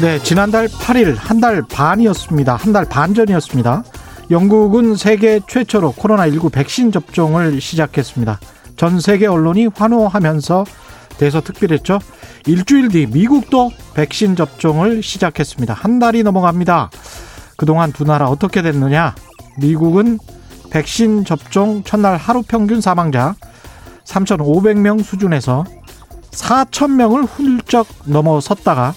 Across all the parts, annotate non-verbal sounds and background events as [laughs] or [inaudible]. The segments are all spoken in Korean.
네, 지난달 8일 한 달 반이었습니다. 한 달 반 전이었습니다. 영국은 세계 최초로 코로나19 백신 접종을 시작했습니다. 전 세계 언론이 환호하면서 대서특필했죠. 일주일 뒤 미국도 백신 접종을 시작했습니다. 한 달이 넘어갑니다. 그동안 두 나라 어떻게 됐느냐? 미국은 백신 접종 첫날 하루 평균 사망자 3,500명 수준에서 4,000명을 훌쩍 넘어섰다가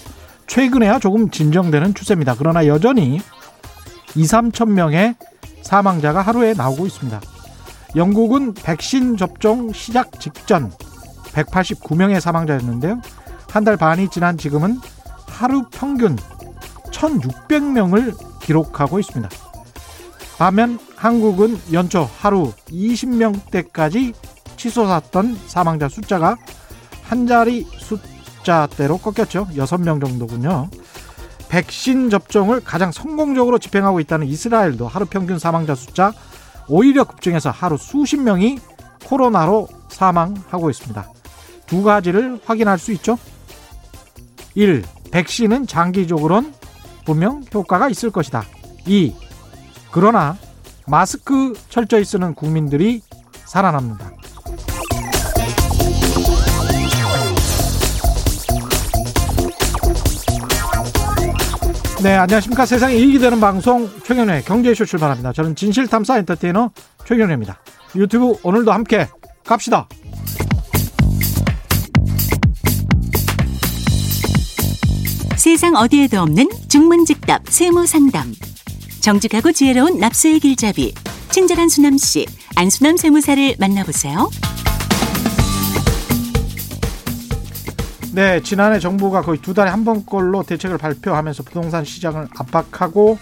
최근에야 조금 진정되는 추세입니다. 그러나 여전히 2, 3천 명의 사망자가 하루에 나오고 있습니다. 영국은 백신 접종 시작 직전 189명의 사망자였는데요. 한 달 반이 지난 지금은 하루 평균 1,600명을 기록하고 있습니다. 반면 한국은 연초 하루 20명대까지 치솟았던 사망자 숫자가 한 자리 숫 자대로 꺾였죠. 6명 정도군요. 백신 접종을 가장 성공적으로 집행하고 있다는 이스라엘도 하루 평균 사망자 숫자 오히려 급증해서 하루 수십 명이 코로나로 사망하고 있습니다. 두 가지를 확인할 수 있죠. 1. 백신은 장기적으로는 분명 효과가 있을 것이다. 2. 그러나 마스크 철저히 쓰는 국민들이 살아납니다. 네, 안녕하십니까. 세상에 이익이 되는 방송 최경련의 경제쇼 출발합니다. 저는 진실탐사 엔터테이너 최경련입니다. 유튜브 오늘도 함께 갑시다. 세상 어디에도 없는 중문직답 세무상담. 정직하고 지혜로운 납세의 길잡이. 친절한 수남씨, 안수남 세무사를 만나보세요. 네, 지난해 정부가 거의 두 달에 한 번꼴로 대책을 발표하면서 부동산 시장을 압박하고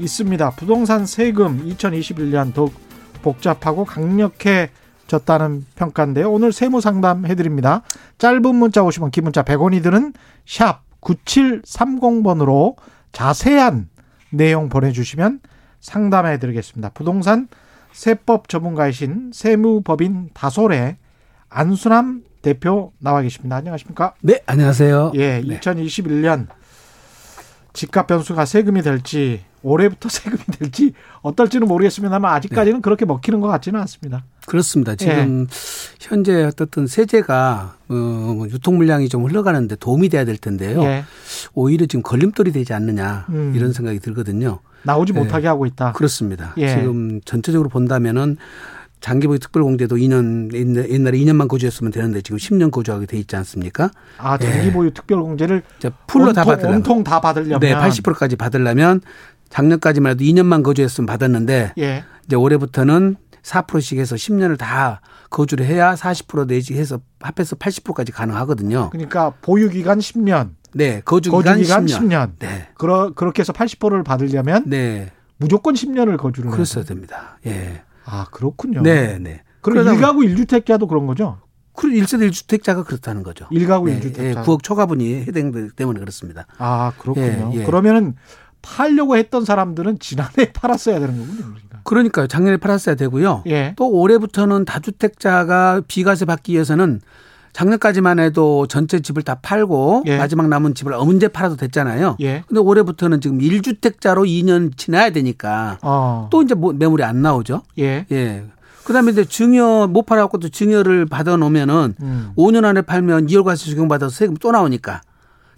있습니다. 부동산 세금 2021년 더욱 복잡하고 강력해졌다는 평가인데요. 오늘 세무 상담 해드립니다. 짧은 문자 오시면 긴 문자 100원이 드는 샵 9730번으로 자세한 내용 보내주시면 상담해 드리겠습니다. 부동산 세법 전문가이신 세무법인 다솔의 안수남 대표 나와 계십니다. 안녕하십니까? 네, 안녕하세요. 예, 네. 2021년 집값 변수가 세금이 될지 올해부터 [laughs] 세금이 될지 어떨지는 모르겠습니다만 아직까지는 네. 그렇게 먹히는 것 같지는 않습니다. 그렇습니다. 지금 현재 어떻든 세제가 어, 뭐 유통 물량이 좀 흘러가는데 도움이 돼야 될 텐데요. 예, 오히려 지금 걸림돌이 되지 않느냐 음. 이런 생각이 들거든요. 나오지 네. 못하게 하고 있다. 그렇습니다. 예. 지금 전체적으로 본다면은 장기보유 특별공제도 2년 옛날에 2년만 거주했으면 되는데 지금 10년 거주하게 돼 있지 않습니까? 아, 장기 보유 특별 공제를 이제 풀로 다 온통, 받으려면 온통 다 받으려면 네, 80%까지 받으려면 작년까지만 해도 2년만 거주했으면 받았는데 예. 이제 올해부터는 4%씩 해서 10년을 다 거주를 해야 40% 내지 해서 합해서 80%까지 가능하거든요. 그러니까 보유 기간 10년, 네, 거주 기간 기간 10년. 10년. 네. 그러, 그렇게 해서 80%를 받으려면 네. 무조건 10년을 거주를 그랬어야. 됩니다. 예. 아, 그렇군요. 네, 네. 그럼 일가구 1주택자도 그런 거죠? 그 1세대 1주택자가 그렇다는 거죠. 일가구 네, 1주택자. 예, 9억 초과분이 해당되기 때문에 그렇습니다. 아, 그렇군요. 예, 예. 그러면은 팔려고 했던 사람들은 지난해 [laughs] 팔았어야 되는 거군요. 그러니까. 그러니까요. 작년에 팔았어야 되고요. 예. 또 올해부터는 다주택자가 비과세 받기 위해서는 작년까지만 해도 전체 집을 다 팔고 예. 마지막 남은 집을 언제 팔아도 됐잖아요. 예. 근데 올해부터는 지금 1주택자로 2년 지나야 되니까 어. 또 이제 뭐 매물이 안 나오죠. 예. 예. 그다음에 이제 증여 못 팔아갖고 또 증여를 받아 놓으면은 음. 5년 안에 팔면 2월 과세 적용 받아서 세금 또 나오니까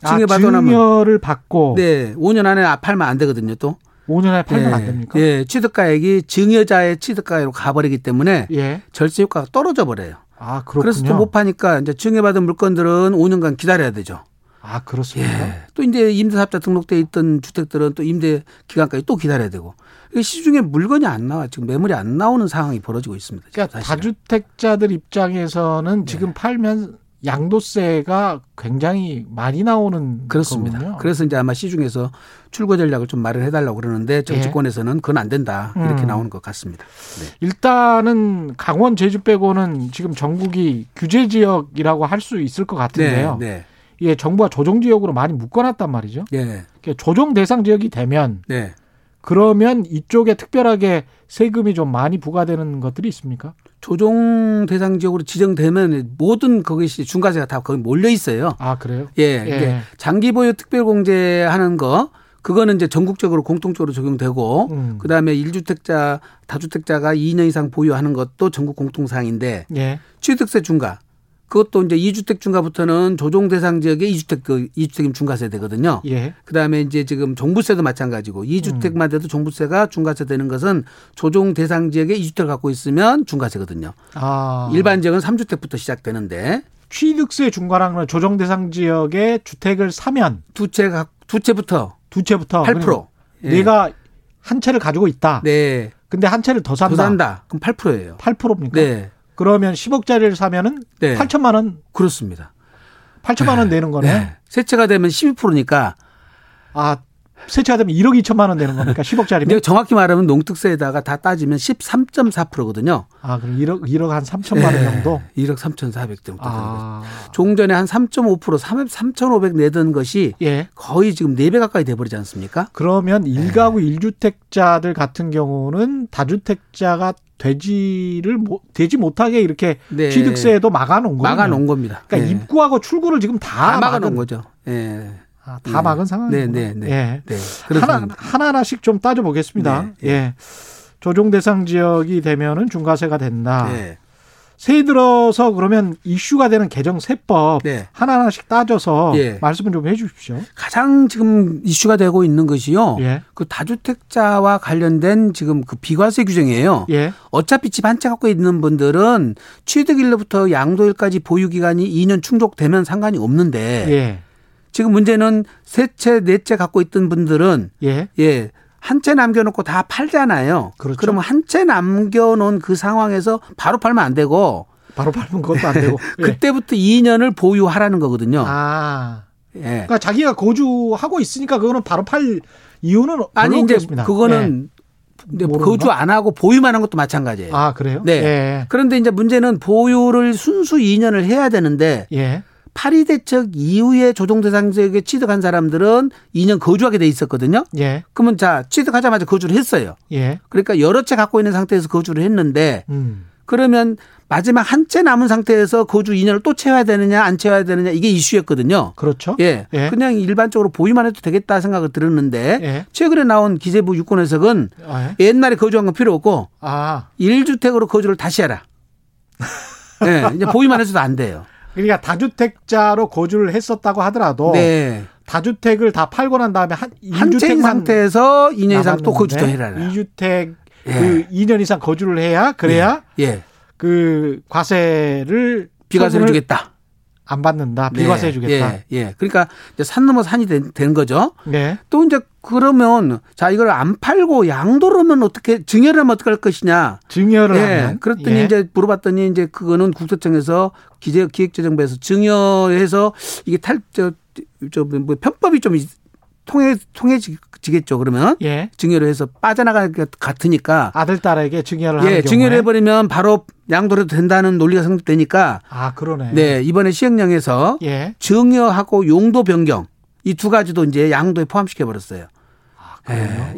증여 아, 받아 놓으면 증여를 받고 네 5년 안에 팔면 안 되거든요 또. 5년에 팔면 예. 안 됩니까? 예, 취득가액이 증여자의 취득가액으로 가버리기 때문에 예. 절세 효과가 떨어져 버려요. 아, 그렇군요. 그래서 또 못 파니까 이제 증여받은 물건들은 5년간 기다려야 되죠. 아, 그렇습니까? 예. 또 이제 임대사업자 등록돼 있던 주택들은 또 임대 기간까지 또 기다려야 되고. 시중에 물건이 안 나와. 지금 매물이 안 나오는 상황이 벌어지고 있습니다. 그러니까 사실은. 다주택자들 입장에서는 네. 지금 팔면 양도세가 굉장히 많이 나오는 그렇습니다. 거군요. 그래서 이제 아마 시중에서 출고 전략을 좀 마련해 달라고 그러는데 정치권에서는 그건 안 된다. 이렇게 예. 음. 나오는 것 같습니다. 네. 일단은 강원 제주 빼고는 지금 전국이 규제 지역이라고 할 수 있을 것 같은데요. 네. 예, 정부가 조정 지역으로 많이 묶어놨단 말이죠. 네. 네. 조정 대상 지역이 되면 네. 그러면 이쪽에 특별하게 세금이 좀 많이 부과되는 것들이 있습니까? 조정 대상 지역으로 지정되면 모든 거기시 중과세가 다 거기 몰려 있어요. 아 그래요? 예, 예. 장기 보유 특별 공제하는 거 그거는 이제 전국적으로 공통적으로 적용되고 음. 그다음에 1주택자 다주택자가 2년 이상 보유하는 것도 전국 공통사항인데 예. 취득세 중과 그것도 이제 2주택 중과부터는 조정 대상 지역의 2주택 그 2주택임 중과세 되거든요. 예. 그다음에 이제 지금 종부세도 마찬가지고 2주택만 돼도 종부세가 중과세 되는 것은 조정 대상 지역에 2주택을 갖고 있으면 중과세거든요. 아 일반 지역은 3주택부터 시작되는데 취득세 중과랑은 조정 대상 지역에 주택을 사면 두 채가 두 채부터 두 채부터 8%. 예. 내가 한 채를 가지고 있다. 네. 근데 한 채를 더 산다. 더 산다. 그럼 8%예요. 8%입니까? 네. 그러면 10억짜리를 사면은 네. 8천만 원, 그렇습니다. 8천만 원 내는 거네. 네. 세 채가 되면 12%니까 아, 세차가 되면 1억 2천만 원 되는 겁니까? 10억짜리면? 근데 정확히 말하면 농특세에다가 다 따지면 13.4%거든요. 아, 그럼 1억 1억 한 3천만 원 정도? 1억 3,400 정도. 아. 종전에 한 3.5% 3,500 내던 것이 예. 거의 지금 4배 가까이 돼 버리지 않습니까? 그러면 네. 일가구 일주택자들 같은 경우는 다주택자가 되지를 못, 되지 못하게 이렇게 네. 취득세에도 막아놓은 거예요. 막아놓은 겁니다. 그러니까 네. 입구하고 출구를 지금 다, 다 막아놓은 막은 거죠. 예. 아, 다 막은 상황이에요. 네, 네, 네. 예. 네. 하나 하나씩 좀 따져 보겠습니다. 네, 예. 조정 대상 지역이 되면은 중과세가 된다. 네. 새해 들어서 그러면 이슈가 되는 개정 세법 네. 하나하나씩 따져서 예. 말씀을 좀 해주십시오. 가장 지금 이슈가 되고 있는 것이요. 예. 그 다주택자와 관련된 지금 그 비과세 규정이에요. 예. 어차피 집 한 채 갖고 있는 분들은 취득일로부터 양도일까지 보유 기간이 2년 충족되면 상관이 없는데 예. 지금 문제는 세 채, 네 채 갖고 있던 분들은 예. 예. 한 채 남겨놓고 다 팔잖아요. 그렇죠. 그러면 한 채 남겨놓은 그 상황에서 바로 팔면 안 되고 바로 밟은 것도 안 되고. 예. [laughs] 그때부터 2년을 보유하라는 거거든요. 아. 예. 그러니까 자기가 거주하고 있으니까 그거는 바로 팔 이유는 아니 이제 없겠습니다. 그거는 근데 모르는가? 거주 안 하고 보유만 한 것도 마찬가지예요. 예. 아 그래요? 네. 예. 그런데 이제 문제는 보유를 순수 2년을 해야 되는데 예. 파리 대책 이후에 조정 대상 지역에 취득한 사람들은 2년 거주하게 돼 있었거든요. 예. 그러면 자 취득하자마자 거주를 했어요. 예. 그러니까 여러 채 갖고 있는 상태에서 거주를 했는데 음. 그러면 마지막 한 채 남은 상태에서 거주 2년을 또 채워야 되느냐 안 채워야 되느냐 이게 이슈였거든요. 그렇죠. 예. 예. 그냥 일반적으로 보유만 해도 되겠다 생각을 들었는데 예. 최근에 나온 기재부 유권 해석은 아, 예. 옛날에 거주한 건 필요 없고 아. 1주택으로 거주를 다시 해라. [laughs] 예. 이제 보유만 해서도 안 돼요. 그러니까 다주택자로 거주를 했었다고 하더라도 네. 다주택을 다 팔고 난 다음에 한한 채인 2주택만 상태에서 2년 이상 또 거주도 해라. 2주택 예. 그 2년 이상 거주를 해야 그래야 예. 그 과세를 비과세를 주겠다. 안 받는다. 네. 비과세 주겠다. 예. 예. 그러니까 이제 산 넘어 산이 된, 된 거죠. 네. 또 이제 그러면 자 이걸 안 팔고 양도를 하면 어떻게 증여를 하면 어떻게 할 것이냐. 증여를 예. 하면 그랬더니 예. 이제 물어봤더니 이제 그거는 국세청에서 기재 기획재정부에서 증여해서 이게 탈저저뭐 편법이 좀 있- 통해 통해 지겠죠. 그러면 예. 증여를 해서 빠져나갈 것 같으니까 아들 딸에게 증여를 하는 예, 경우에 증여를 해버리면 바로 양도를 해도 된다는 논리가 성립되니까 아 그러네. 네 이번에 시행령에서 예. 증여하고 용도 변경 이 두 가지도 이제 양도에 포함시켜 버렸어요.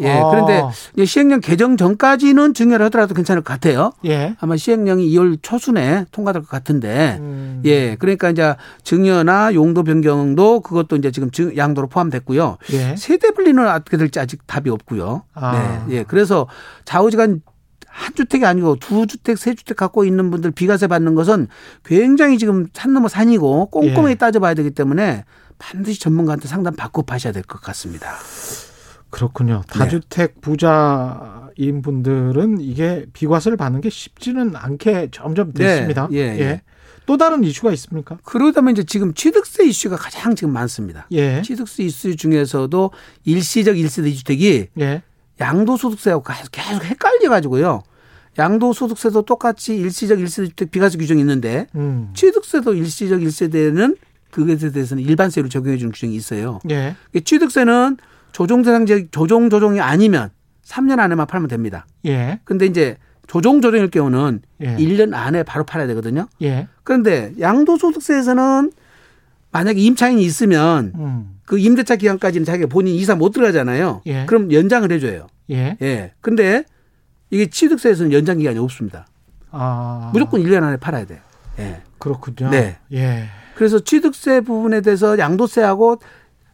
예, 아. 그런데 이제 시행령 개정 전까지는 증여를 하더라도 괜찮을 것 같아요. 예. 아마 시행령이 2월 초순에 통과될 것 같은데, 음. 예, 그러니까 이제 증여나 용도 변경도 그것도 이제 지금 증- 양도로 포함됐고요. 예. 세대 분리는 어떻게 될지 아직 답이 없고요. 아. 네, 예, 그래서 좌우지간 한 주택이 아니고 두 주택, 세 주택 갖고 있는 분들 비과세 받는 것은 굉장히 지금 산 넘어 산이고 꼼꼼하게 예. 따져봐야 되기 때문에 반드시 전문가한테 상담 받고 파셔야 될 것 같습니다. 그렇군요. 네. 다주택 부자인 분들은 이게 비과세를 받는 게 쉽지는 않게 점점 네, 됐습니다. 예, 예. 또 다른 이슈가 있습니까? 그러다면 이제 지금 취득세 이슈가 가장 지금 많습니다. 예. 취득세 이슈 중에서도 일시적 1세대 2주택이 예. 양도소득세하고 계속 헷갈려 가지고요. 양도소득세도 똑같이 일시적 1세대 주택 비과세 규정이 있는데 음. 취득세도 일시적 1세대는 그것에 대해서는 일반세로 적용해 주는 규정이 있어요. 예. 취득세는 조정 대상 지역 조정 조정이 아니면 3년 안에만 팔면 됩니다. 예. 근데 이제 조정 조정일 경우는 예. 1년 안에 바로 팔아야 되거든요. 예. 그런데 양도소득세에서는 만약에 임차인이 있으면 음. 그 임대차 기간까지는 자기가 본인 이사 못 들어가잖아요. 예. 그럼 연장을 해줘요. 예. 예. 근데 이게 취득세에서는 연장 기간이 없습니다. 아. 무조건 1년 안에 팔아야 돼요. 예. 그렇군요. 네. 예. 그래서 취득세 부분에 대해서 양도세하고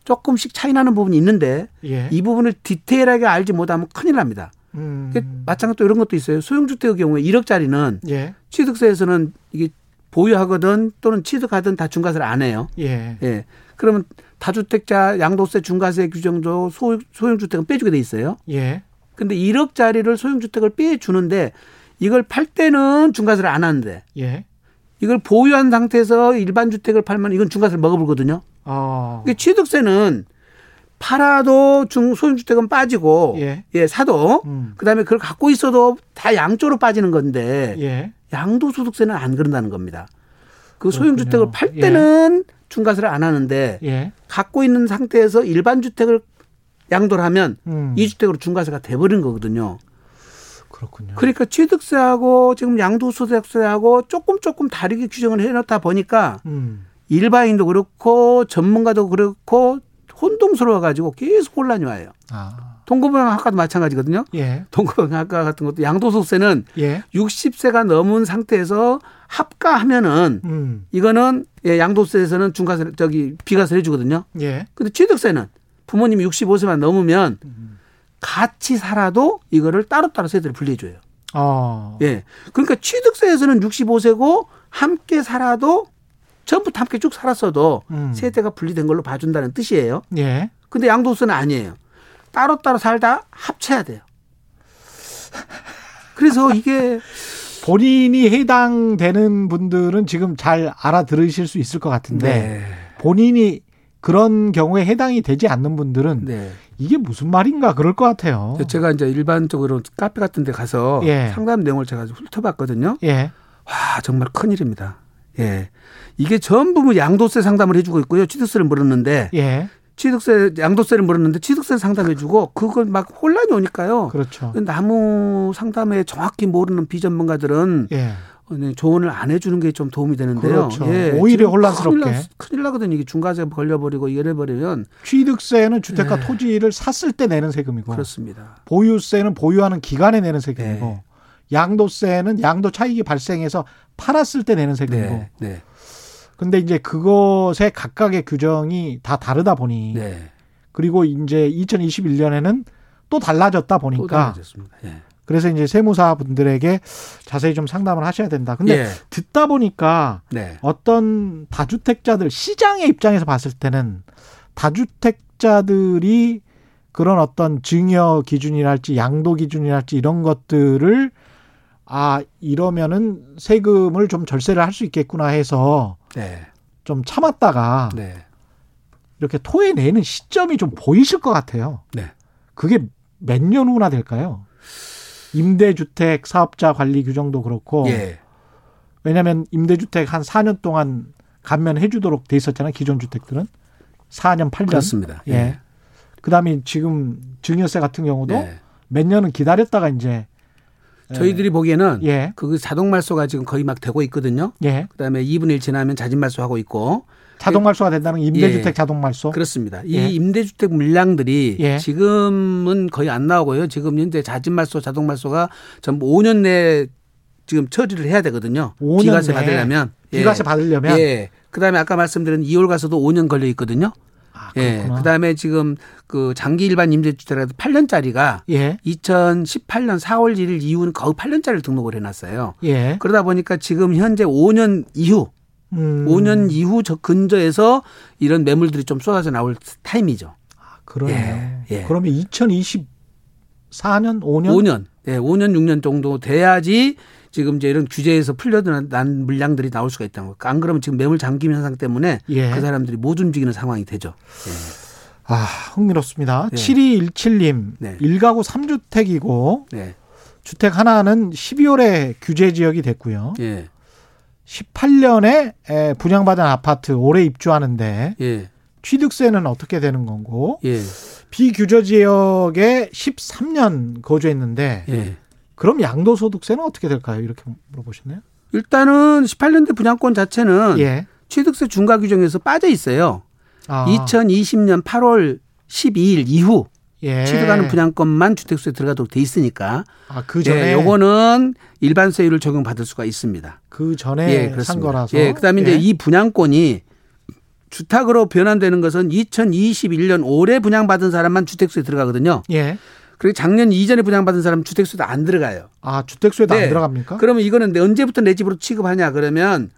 조금씩 차이 나는 부분이 있는데 예. 이 부분을 디테일하게 알지 못하면 큰일 납니다. 음. 마찬가지로 또 이런 것도 있어요. 소형주택의 경우에 1억짜리는 예. 취득세에서는 이게 보유하거든 또는 취득하든 다 중과세를 안 해요. 예. 예. 그러면 다주택자 양도세 중과세 규정도 소, 소형주택은 빼주게 돼 있어요. 예. 근데 1억짜리를 소형주택을 빼주는데 이걸 팔 때는 중과세를 안 하는데 예. 이걸 보유한 상태에서 일반 주택을 팔면 이건 중과세를 먹어불거든요. 어. 그러니까 취득세는 팔아도 중 소형주택은 빠지고 예. 예, 사도 음. 그다음에 그걸 갖고 있어도 다 양쪽으로 빠지는 건데 예. 양도소득세는 안 그런다는 겁니다. 그. 소형주택을 팔 때는 중과세를 안 하는데 예. 갖고 있는 상태에서 일반 주택을 양도를 하면 음. 이 주택으로 중과세가 돼버린 거거든요. 그렇군요. 그러니까 취득세하고 지금 양도소득세하고 조금 조금 다르게 규정을 해놓다 보니까 음. 일반인도 그렇고 전문가도 그렇고 혼동스러워 가지고 계속 혼란이 와요. 아. 동거병학과도 마찬가지거든요. 예. 동거병학과 같은 것도 양도소득세는 예. 60세가 넘은 상태에서 합가하면은 음. 이거는 예, 양도세에서는 중과세 저기 비과세 해주거든요. 예. 근데 취득세는 부모님이 65세만 넘으면 같이 살아도 이거를 따로따로 세대를 분리해줘요. 어. 예. 그러니까 취득세에서는 65세고 함께 살아도 전부터 함께 쭉 살았어도 음. 세대가 분리된 걸로 봐준다는 뜻이에요. 예. 근데 양도세는 아니에요. 따로따로 살다 합쳐야 돼요. 그래서 이게 본인이 해당되는 분들은 지금 잘 알아들으실 수 있을 것 같은데 네. 본인이 그런 경우에 해당이 되지 않는 분들은 네. 이게 무슨 말인가 그럴 것 같아요. 제가 이제 일반적으로 카페 같은 데 가서 예. 상담 내용을 제가 훑어봤거든요. 예. 와, 정말 큰일입니다. 예. 이게 전부 뭐 양도세 상담을 해주고 있고요. 취득세를 물었는데 예. 취득세, 양도세를 물었는데 취득세 상담해주고 그걸 막 혼란이 오니까요. 그렇죠. 나무 상담에 정확히 모르는 비전문가들은 예. 조언을 안 해주는 게 좀 도움이 되는데요. 그렇죠. 오히려 지금 혼란스럽게. 큰일, 나, 큰일 나거든요. 이게 중과세 걸려버리고 이래버리면 취득세는 주택과 네. 토지를 샀을 때 내는 세금이고 그렇습니다. 보유세는 보유하는 기간에 내는 세금이고 네. 양도세는 양도 차익이 발생해서 팔았을 때 내는 세금이고 네. 네. 근데 이제 그것의 각각의 규정이 다 다르다 보니 네. 그리고 이제 2021년에는 또 달라졌다 또 보니까 달라졌습니다. 예. 그래서 이제 세무사 분들에게 자세히 좀 상담을 하셔야 된다. 근데 예. 듣다 보니까 네. 어떤 다주택자들 시장의 입장에서 봤을 때는 다주택자들이 그런 어떤 증여 기준이랄지 양도 기준이랄지 이런 것들을 아 이러면은 세금을 좀 절세를 할 수 있겠구나 해서 네. 좀 참았다가 네. 이렇게 토해내는 시점이 좀 보이실 것 같아요. 네. 그게 몇 년 후나 될까요? 임대주택 사업자 관리 규정도 그렇고 예. 왜냐하면 임대주택 한 4년 동안 감면해 주도록 돼 있었잖아요. 기존 주택들은 4년 8년. 그렇습니다. 예. 그다음에 지금 증여세 같은 경우도 네. 몇 년은 기다렸다가 이제 저희들이 보기에는 예. 그 자동 말소가 지금 거의 막 되고 있거든요. 예. 그다음에 2분의 1 지나면 자진 말소하고 있고 자동 말소가 된다는 임대주택 예. 자동 말소. 그렇습니다. 이 예. 임대주택 물량들이 예. 지금은 거의 안 나오고요. 지금 현재 자진 말소, 자동 말소가 전부 5년 내에 지금 처리를 해야 되거든요. 5년 비과세 받으려면 비과세 예. 받으려면 예. 그다음에 아까 말씀드린 2월 가서도 5년 걸려 있거든요. 아, 예. 그다음에 지금 그 장기 일반 임대주택이라도 8년짜리가 예. 2018년 4월 1일 이후는 거의 8년짜리를 등록을 해놨어요. 예. 그러다 보니까 지금 현재 5년 이후, 음. 5년 이후 저 근저에서 이런 매물들이 좀 쏟아져 나올 타임이죠. 그러네요. 예, 예. 그러면 2024년 5년 5년, 예, 5년 6년 정도 돼야지 지금 이제 이런 규제에서 풀려난 난 물량들이 나올 수가 있다는 거. 안 그러면 지금 매물 잠김 현상 때문에 예. 그 사람들이 못 움직이는 상황이 되죠. 아, 흥미롭습니다. 예. 7217님. 네. 일가구 3주택이고 네, 주택 하나는 12월에 규제 지역이 됐고요. 예, 18년에 분양받은 아파트 올해 입주하는데 예, 취득세는 어떻게 되는 건고 예, 비규제 지역에 13년 거주했는데 예. 그럼 양도소득세는 어떻게 될까요? 이렇게 물어보셨네요. 일단은 18년대 분양권 자체는 예. 취득세 중과 규정에서 빠져 있어요. 아, 2020년 8월 12일 이후 예. 취득하는 분양권만 주택수에 들어가도록 돼 있으니까 아, 그 전에 예, 요거는 일반세율을 적용받을 수가 있습니다. 그 전에 예, 산 그렇습니다. 거라서. 예, 그다음에 예. 이제 이 분양권이 주택으로 변환되는 것은 2021년 올해 분양받은 사람만 주택수에 들어가거든요. 예. 그리고 작년 이전에 분양받은 사람 주택수도 안 들어가요. 아, 주택수에도 네. 안 들어갑니까? 그러면 이거는 내- 언제부터 내 집으로 취급하냐 그러면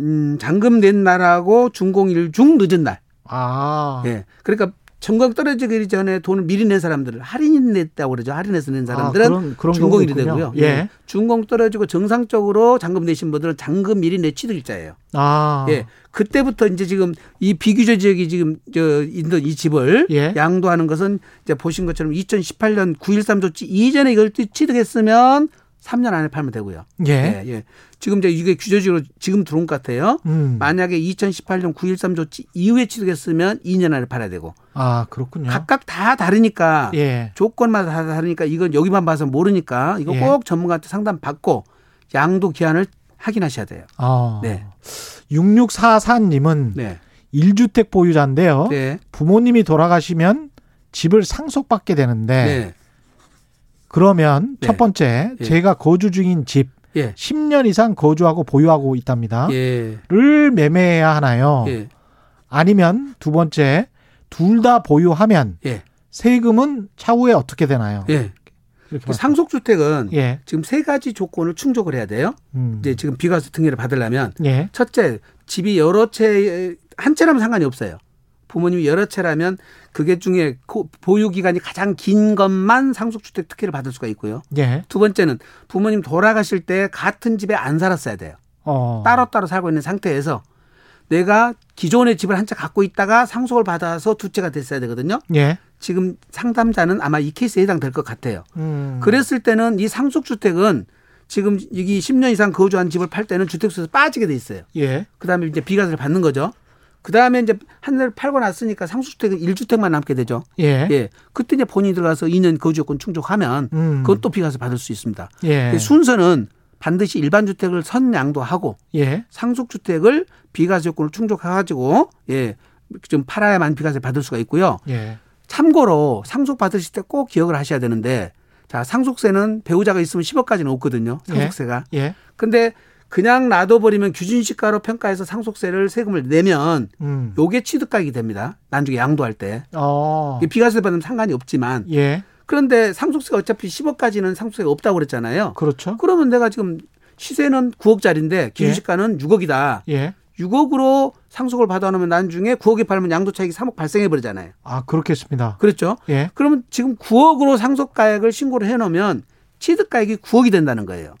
음, 잔금 낸 날하고 준공일 중 늦은 날. 아. 예. 그러니까 전공 떨어지기 전에 돈을 미리 낸 사람들을 할인 냈다고 그러죠. 할인해서 낸 사람들은 아, 그런- 그런 준공일이. 되고요. 예. 준공 떨어지고 정상적으로 잔금 내신 분들은 잔금 미리 내 취득일자예요. 아. 예. 그때부터 이제 지금 이 비규제 지역이 지금 저 있는 이 집을 예. 양도하는 것은 이제 보신 것처럼 2018년 9.13 조치 이전에 이걸 취득했으면 3년 안에 팔면 되고요. 예. 예, 예. 지금 이제 이게 규제적으로 지금 들어온 것 같아요. 음. 만약에 2018년 9.13 조치 이후에 취득했으면 2년 안에 팔아야 되고 아, 그렇군요. 각각 다 다르니까 예. 조건마다 다 다르니까 이건 여기만 봐서 모르니까 이거 예. 꼭 전문가한테 상담 받고 양도 기한을 확인하셔야 돼요. 아. 네. 6644님은 네. 1주택 보유자인데요. 네. 부모님이 돌아가시면 집을 상속받게 되는데 네. 그러면 네. 첫 번째 예. 제가 거주 중인 집 예. 10년 이상 거주하고 보유하고 있답니다. 예. 를 매매해야 하나요? 예. 아니면 두 번째 둘 다 보유하면 예. 세금은 차후에 어떻게 되나요? 예. 그 상속주택은 예. 지금 세 가지 조건을 충족을 해야 돼요. 음. 이제 지금 비과세 등기를 받으려면 예. 첫째 집이 여러 채 한 채라면 상관이 없어요. 부모님이 여러 채라면 그게 중에 고- 보유 기간이 가장 긴 것만 상속주택 특혜를 받을 수가 있고요. 예. 두 번째는 부모님 돌아가실 때 같은 집에 안 살았어야 돼요. 어. 따로따로 살고 있는 상태에서 내가 기존의 집을 한 채 갖고 있다가 상속을 받아서 두 채가 됐어야 되거든요. 예. 지금 상담자는 아마 이 케이스에 해당될 것 같아요. 음. 그랬을 때는 이 상속주택은 지금 여기 10년 이상 거주한 집을 팔 때는 주택수에서 빠지게 돼 있어요. 예. 그다음에 이제 비과세를 받는 거죠. 그 다음에 이제 한 대를 팔고 났으니까 상속주택은 1주택만 남게 되죠. 예. 예. 그때 이제 본인이 들어가서 2년 거주요건 충족하면 음. 또 비과세 받을 수 있습니다. 예. 순서는 반드시 일반 주택을 선양도 하고 예. 상속 주택을 비과세 요건을 충족해 가지고 예. 좀 팔아야만 비과세 받을 수가 있고요. 예. 참고로 상속 받으실 때 꼭 기억을 하셔야 되는데 자, 상속세는 배우자가 있으면 10억까지는 없거든요. 상속세가. 예. 근데 그냥 놔둬버리면 규준시가로 평가해서 상속세를 세금을 내면 음. 요게 취득가액이 됩니다. 나중에 양도할 때. 어. 비과세 받으면 상관이 없지만 예. 그런데 상속세가 어차피 10억까지는 상속세가 없다고 그랬잖아요. 그렇죠. 그러면 내가 지금 시세는 9억짜리인데 기준시가는 6억이다. 예. 6억으로 상속을 받아놓으면 나중에 9억에 팔면 양도 차익이 3억 발생해 버리잖아요. 아, 그렇겠습니다. 그렇죠? 예. 그러면 지금 9억으로 상속가액을 신고를 해놓으면 취득가액이 9억이 된다는 거예요.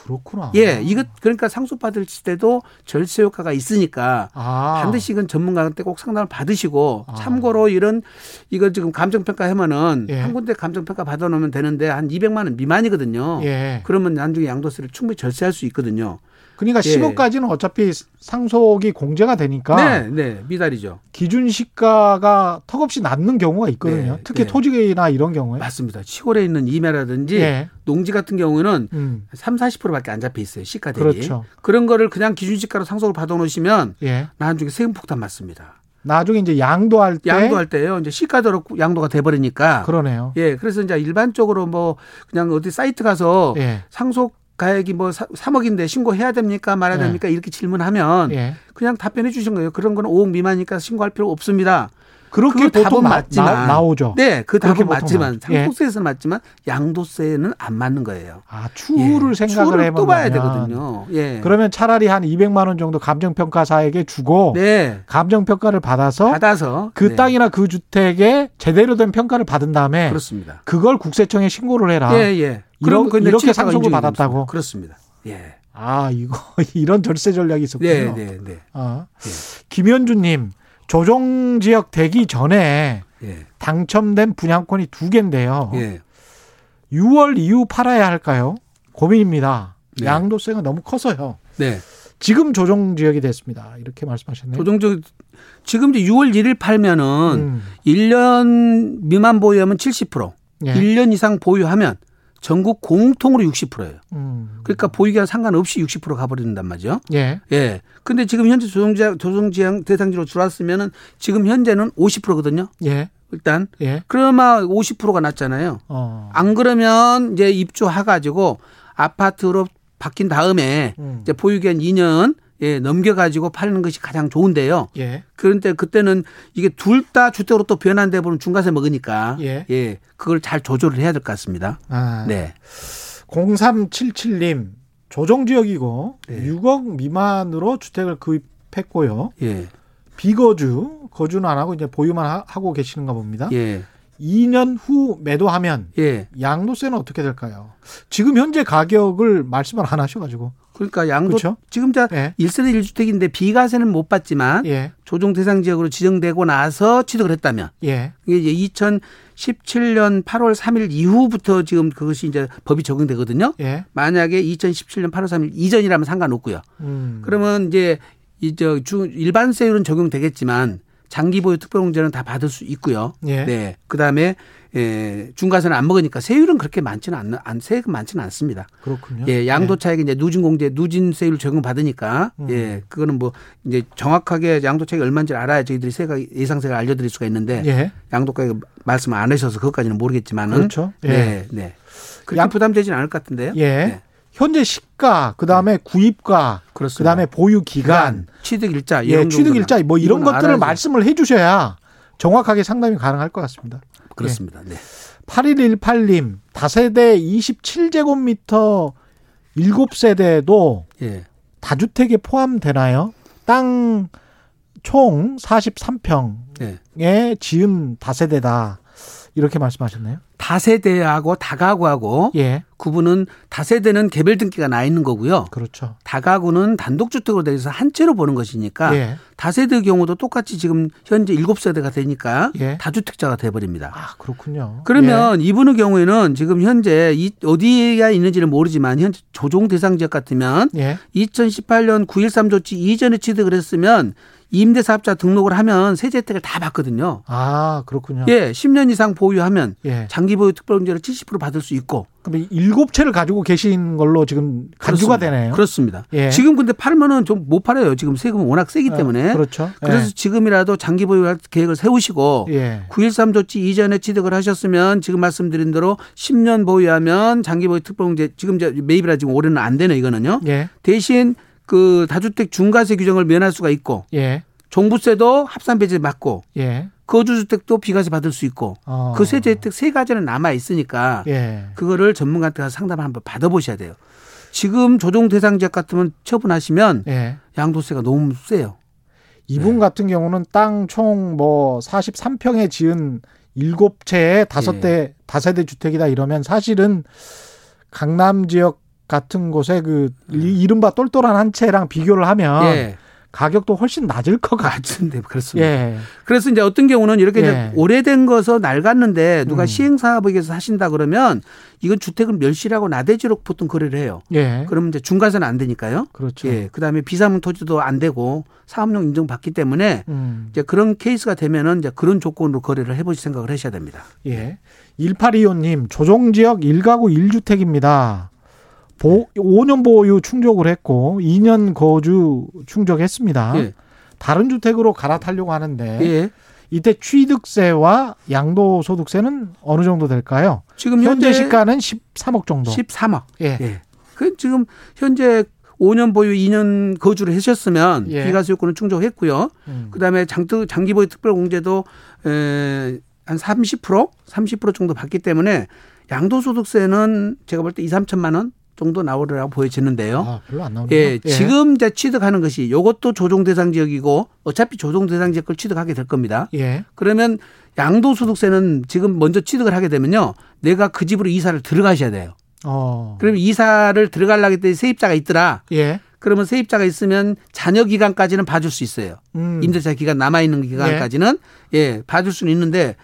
아, 그렇구나. 예, 이거 그러니까 상속 받을 때도 절세 효과가 있으니까 아. 반드시 이건 전문가한테 꼭 상담을 받으시고 아. 참고로 이런 이거 지금 감정 평가 하면은 예. 한 군데 감정 평가 받아 놓으면 되는데 한 200만 원 미만이거든요. 예. 그러면 나중에 양도세를 충분히 절세할 수 있거든요. 그러니까 예. 10억까지는 어차피 상속이 공제가 되니까 네, 네, 미달이죠. 기준 시가가 턱없이 낮는 경우가 있거든요. 네, 특히 네. 토지나 이런 경우에. 맞습니다. 시골에 있는 임야라든지 예. 농지 같은 경우는 음. 3, 40%밖에 안 잡혀 있어요. 시가 대비. 그렇죠. 그런 거를 그냥 기준 시가로 상속을 받아 놓으시면 예. 나중에 세금 폭탄 맞습니다. 나중에 이제 양도할 때 양도할 때요. 이제 시가대로 양도가 돼 버리니까 그러네요. 예, 그래서 이제 일반적으로 뭐 그냥 어디 사이트 가서 예. 상속 가액이 뭐 3억인데 신고해야 됩니까 말아야 예. 됩니까 이렇게 질문하면 예. 그냥 답변해 주신 거예요. 그런 거는 5억 미만이니까 신고할 필요 없습니다. 그렇게 그 답은 맞지만 나, 오죠 네, 그 답은 맞지만 나오죠. 예. 상속세에서는 맞지만 양도세는 안 맞는 거예요. 아, 추후를 예, 생각을 해보면 또 봐야 되거든요. 예. 그러면 차라리 한 200만 원 정도 감정평가사에게 주고 네. 감정평가를 받아서 받아서 그 네. 땅이나 그 주택에 제대로 된 평가를 받은 다음에 그렇습니다. 그걸 국세청에 신고를 해라. 예, 예. 이런- 그럼 이렇게 상속을 받았다고? 그렇습니다. 예. 아, 이거 [laughs] 이런 절세 전략이 있었군요. 네, 네, 네. 아. 예. 김현주님 조정 지역 되기 전에 예. 당첨된 분양권이 두 개인데요. 예. 6월 이후 팔아야 할까요? 고민입니다. 네. 양도세가 너무 커서요. 네. 지금 조정 지역이 됐습니다. 이렇게 말씀하셨네요. 조정적 지금 이제 6월 1일 팔면은 음. 1년 미만 보유하면 70%, 예. 1년 이상 보유하면 전국 공통으로 60%예요. 음. 그러니까 보유기간 상관없이 60% 가버린단 말이죠. 예. 예. 근데 지금 현재 조정지역, 조정지역 대상지로 들어왔으면은 지금 현재는 50%거든요. 예. 일단 예. 그러면 50%가 낮잖아요. 어. 안 그러면 이제 입주해 가지고 아파트로 바뀐 다음에 음. 이제 보유기한 2년 예, 넘겨가지고 파는 것이 가장 좋은데요. 예. 그런데 그때는 이게 둘 다 주택으로 또 변환돼 보면 중과세 먹으니까 예. 그걸 잘 조절을 해야 될 것 같습니다. 아. 네. 0377님 조정 지역이고 네. 6억 미만으로 주택을 구입했고요. 예. 비거주 거주는 안 하고 이제 보유만 하- 하고 계시는가 봅니다. 예. 2년 후 매도하면 예. 양도세는 어떻게 될까요? 지금 현재 가격을 말씀을 안 하셔가지고. 그러니까 양도 그렇죠? 지금 자 예. 1세대 1주택인데 비과세는 못 받지만 예. 조정 대상 지역으로 지정되고 나서 취득을 했다면 예. 이게 이제 2017년 8월 3일 이후부터 지금 그것이 이제 법이 적용되거든요. 예. 만약에 2017년 8월 3일 이전이라면 상관없고요. 음. 그러면 이제 이저 일반세율은 적용되겠지만 장기 보유 특별공제는 다 받을 수 있고요. 예. 네. 그다음에 예, 중과세는 안 먹으니까 세율은 그렇게 많지는 않, 안 세금 많지는 않습니다. 그렇군요. 예, 양도 차익 이제 누진 공제 누진 세율 적용 받으니까 음. 예, 그거는 뭐 이제 정확하게 양도 차익이 얼마인지 알아야 저희들이 세가 예상세가 알려드릴 수가 있는데 예. 양도가액 말씀 안 하셔서 그것까지는 모르겠지만은 그렇죠. 예. 네, 네. 양- 부담되지는 않을 것 같은데요. 예. 네, 현재 시가, 그 다음에 구입가, 그렇습니다. 그 다음에 보유 기간, 취득 일자, 예, 취득 일자 뭐 이런 것들을 알아야죠. 말씀을 해주셔야 정확하게 상담이 가능할 것 같습니다. 그렇습니다. 네. 8118님, 다세대 27제곱미터 7세대도 예. 다주택에 포함되나요? 땅 총 43평에 예. 지은 다세대다. 이렇게 말씀하셨나요? 다세대하고 다가구하고 예. 구분은 다세대는 개별 등기가 나 있는 거고요. 그렇죠. 다가구는 단독주택으로 되어 있어 한 채로 보는 것이니까 예. 다세대 경우도 똑같이 지금 현재 7세대가 되니까 예. 다주택자가 돼버립니다. 아, 그렇군요. 그러면 이분의 경우에는 지금 현재 이 어디에 있는지는 모르지만 현재 조정 대상 지역 같으면 예. 2018년 9.13 조치 이전에 취득을 했으면 임대 사업자 등록을 하면 세제 혜택을 다 받거든요. 아, 그렇군요. 예, 10년 이상 보유하면 예. 장기 보유 특별공제를 70% 받을 수 있고 그럼 일곱 채를 가지고 계신 걸로 지금 간주가 그렇습니다. 되네요. 그렇습니다. 예. 지금 근데 팔면은 좀 못 팔아요. 지금 세금은 워낙 세기 때문에. 어, 그렇죠. 그래서 지금이라도 장기 보유 계획을 세우시고 예. 9.13 조치 이전에 취득을 하셨으면 지금 말씀드린 대로 10년 보유하면 장기 보유 특별공제 지금 이제 매입이라 지금 올해는 안 되네 이거는요. 예. 대신 그 다주택 중과세 규정을 면할 수가 있고 예. 종부세도 합산 배제 맞고 예. 거주주택도 비과세 받을 수 있고 어. 그 세제 혜택 세 가지는 남아 있으니까 예. 그거를 전문가한테 가서 상담을 한번 받아보셔야 돼요. 지금 조정 대상 지역 같으면 처분하시면 예. 양도세가 너무 세요. 이분 네. 같은 경우는 땅 총 뭐 43평에 지은 일곱 채에 다섯 예. 대 다세대 주택이다 이러면 사실은 강남 지역 같은 곳에 그 이- 이른바 똘똘한 한 채랑 비교를 하면 예. 가격도 훨씬 낮을 것. 같은데 그렇습니다. 예. 그래서 이제 어떤 경우는 이렇게 예. 오래된 거서 낡았는데 누가 음. 시행사업에서 하신다 그러면 이건 주택을 멸실하고 나대지로 보통 거래를 해요. 예. 그러면 이제 중과세는 안 되니까요. 그렇죠. 예. 그다음에 비사문 토지도 안 되고 사업용 인증 받기 때문에 음. 이제 그런 케이스가 되면은 이제 그런 조건으로 거래를 해보실 생각을 하셔야 됩니다. 예. 1825님, 조정 지역 1가구 1주택입니다. 보, 5년 보유 충족을 했고, 2년 거주 충족했습니다. 예. 다른 주택으로 갈아타려고 하는데, 예. 이때 취득세와 양도소득세는 어느 정도 될까요? 지금 현재 현재 시가는 13억 정도. 13억. 예. 예. 그 지금 현재 5년 보유 2년 거주를 하셨으면 예. 비과세 요건을 충족했고요. 음. 그다음에 장기 장기 보유 특별 공제도 에, 한 30%, 30% 정도 받기 때문에 양도소득세는 제가 볼 때 2, 3천만 원 정도 나오리라고 보여지는데요. 아, 별로 안 나오네요. 예, 지금 이제 취득하는 것이 이것도 조정 대상 지역이고 어차피 조정 대상 지역을 취득하게 될 겁니다. 예. 그러면 양도소득세는 지금 먼저 취득을 하게 되면요. 내가 그 집으로 이사를 들어가셔야 돼요. 어. 그러면 이사를 들어가려고 했더니 세입자가 있더라. 예. 그러면 세입자가 있으면 자녀 기간까지는 봐줄 수 있어요. 음. 임대차 기간 남아 있는 기간까지는 예, 봐줄 수는 있는데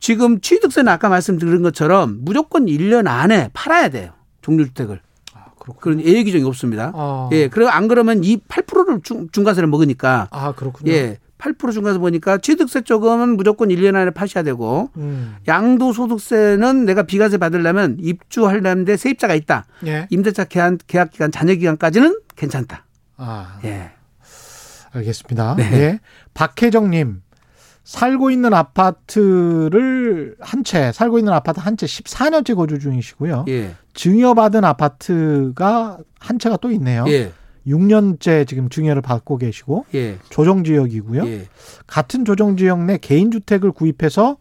지금 취득세는 아까 말씀드린 것처럼 무조건 1년 안에 팔아야 돼요. 종류주택을. 아. 그런 예외 규정이 없습니다. 아. 예, 그리고 안 그러면 이 8%를 중, 중과세를 먹으니까 아, 그렇군요. 예, 8% 중과세 보니까 취득세 쪽은 무조건 1년 안에 파셔야 되고 음. 양도소득세는 내가 비과세 받으려면 입주하려는데 세입자가 있다. 예. 임대차 계약, 계약 기간 자녀 기간까지는 괜찮다. 아. 예. 알겠습니다. 네. 예. 박혜정 님, 살고 있는 아파트를 한 채, 살고 있는 아파트 한 채 14년째 거주 중이시고요. 예. 증여받은 아파트가 한 채가 또 있네요. 예. 6년째 지금 증여를 받고 계시고 예. 조정 지역이고요. 예. 같은 조정 지역 내 개인 주택을 구입해서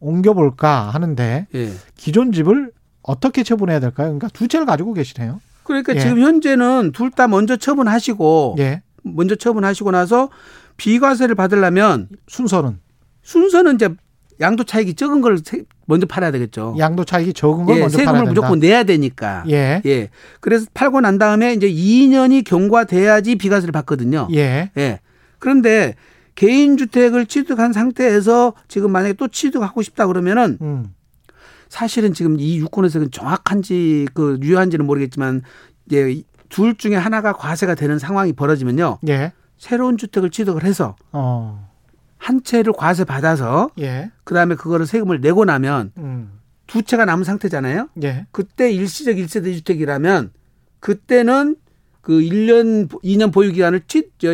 옮겨 볼까 하는데 예. 기존 집을 어떻게 처분해야 될까요? 그러니까 두 채를 가지고 계시네요. 그러니까 예. 지금 현재는 둘 다 먼저 처분하시고 예. 먼저 처분하시고 나서 비과세를 받으려면 순서는 순서는 이제 양도 차익이 적은 걸 세- 먼저 팔아야 되겠죠. 양도 차익이 적은 걸 예, 먼저 세금을. 무조건 내야 되니까. 예. 예. 그래서 팔고 난 다음에 이제 2년이 경과돼야지 비과세를 받거든요. 예. 예. 그런데 개인 주택을 취득한 상태에서 지금 만약에 또 취득하고 싶다 그러면은 음. 사실은 지금 이 유권에서는 정확한지 그 유효한지는 모르겠지만 이제 둘 중에 하나가 과세가 되는 상황이 벌어지면요. 예. 새로운 주택을 취득을 해서 어. 한 채를 과세 받아서 예. 그다음에 그거를 세금을 내고 나면 음. 두 채가 남은 상태잖아요. 예. 그때 일시적 1세대 주택이라면 그때는 그 1년, 2년 보유 기간을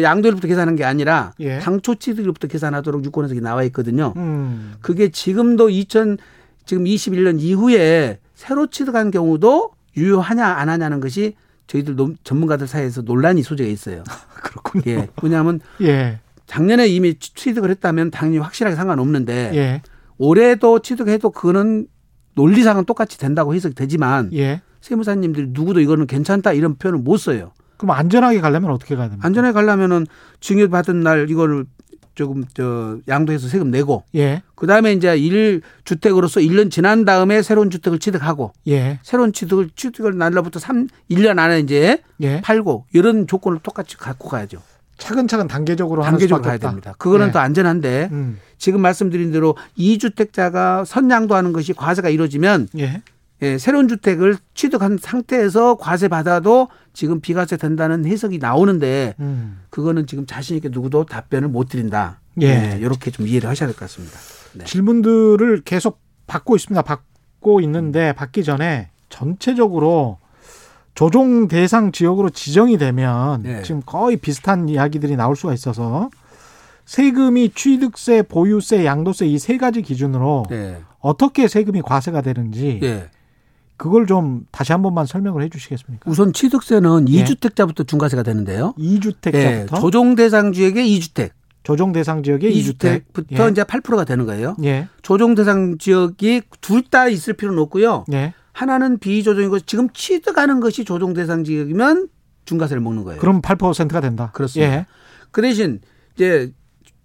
양도일부터 계산한 게 아니라 예. 당초 취득일부터 계산하도록 유권에서 나와 있거든요. 음. 그게 지금도 2000 지금 21년 이후에 새로 취득한 경우도 유효하냐 안 하냐는 것이 저희들 논- 전문가들 사이에서 논란이 소재가 있어요. [laughs] 그렇군요. 예. 왜냐하면 예. 작년에 이미 취- 취득을 했다면 당연히 확실하게 상관없는데 예. 올해도 취득해도 그거는 논리상은 똑같이 된다고 해석이 되지만 예. 세무사님들이 누구도 이거는 괜찮다 이런 표현을 못 써요. 그럼 안전하게 가려면 어떻게 가야 됩니까? 안전하게 가려면은 증여 받은 날 이거를 조금 저 양도해서 세금 내고 예. 그다음에 이제 일 주택으로서 1년 지난 다음에 새로운 주택을 취득하고 예. 새로운 취득을 취득을 날로부터 3 1년 안에 이제 예. 팔고 이런 조건을 똑같이 갖고 가야죠. 차근차근 단계적으로 하는 단계적으로 가야 없다. 됩니다. 그거는 예. 또 안전한데 음. 지금 말씀드린 대로 이주택자가 선양도 하는 것이 과세가 이루어지면 예. 예, 새로운 주택을 취득한 상태에서 과세 받아도 지금 비과세 된다는 해석이 나오는데 음. 그거는 지금 자신 있게 누구도 답변을 못 드린다. 예. 이렇게 좀 이해를 하셔야 될 것 같습니다. 네. 질문들을 계속 받고 있습니다. 받고 있는데 받기 전에 전체적으로 조종 대상 지역으로 지정이 되면 네. 지금 거의 비슷한 이야기들이 나올 수가 있어서 세금이 취득세, 보유세, 양도세 이 세 가지 기준으로 네. 어떻게 세금이 과세가 되는지 예. 그걸 좀 다시 한 번만 설명을 해 주시겠습니까? 우선 취득세는 예. 이 2주택자부터 중과세가 되는데요. 이주택자부터 예, 조종 대상 지역의 2주택. 조종 대상 지역의 이주택 2주택부터 예. 이제 8%가 되는 거예요. 예. 조종 대상 지역이 둘 다 있을 필요는 없고요. 예. 하나는 비조정이고 지금 취득하는 것이 조종 대상 지역이면 중과세를 먹는 거예요. 그럼 8%가 된다. 네. 그렇습니다. 예. 그 대신 이제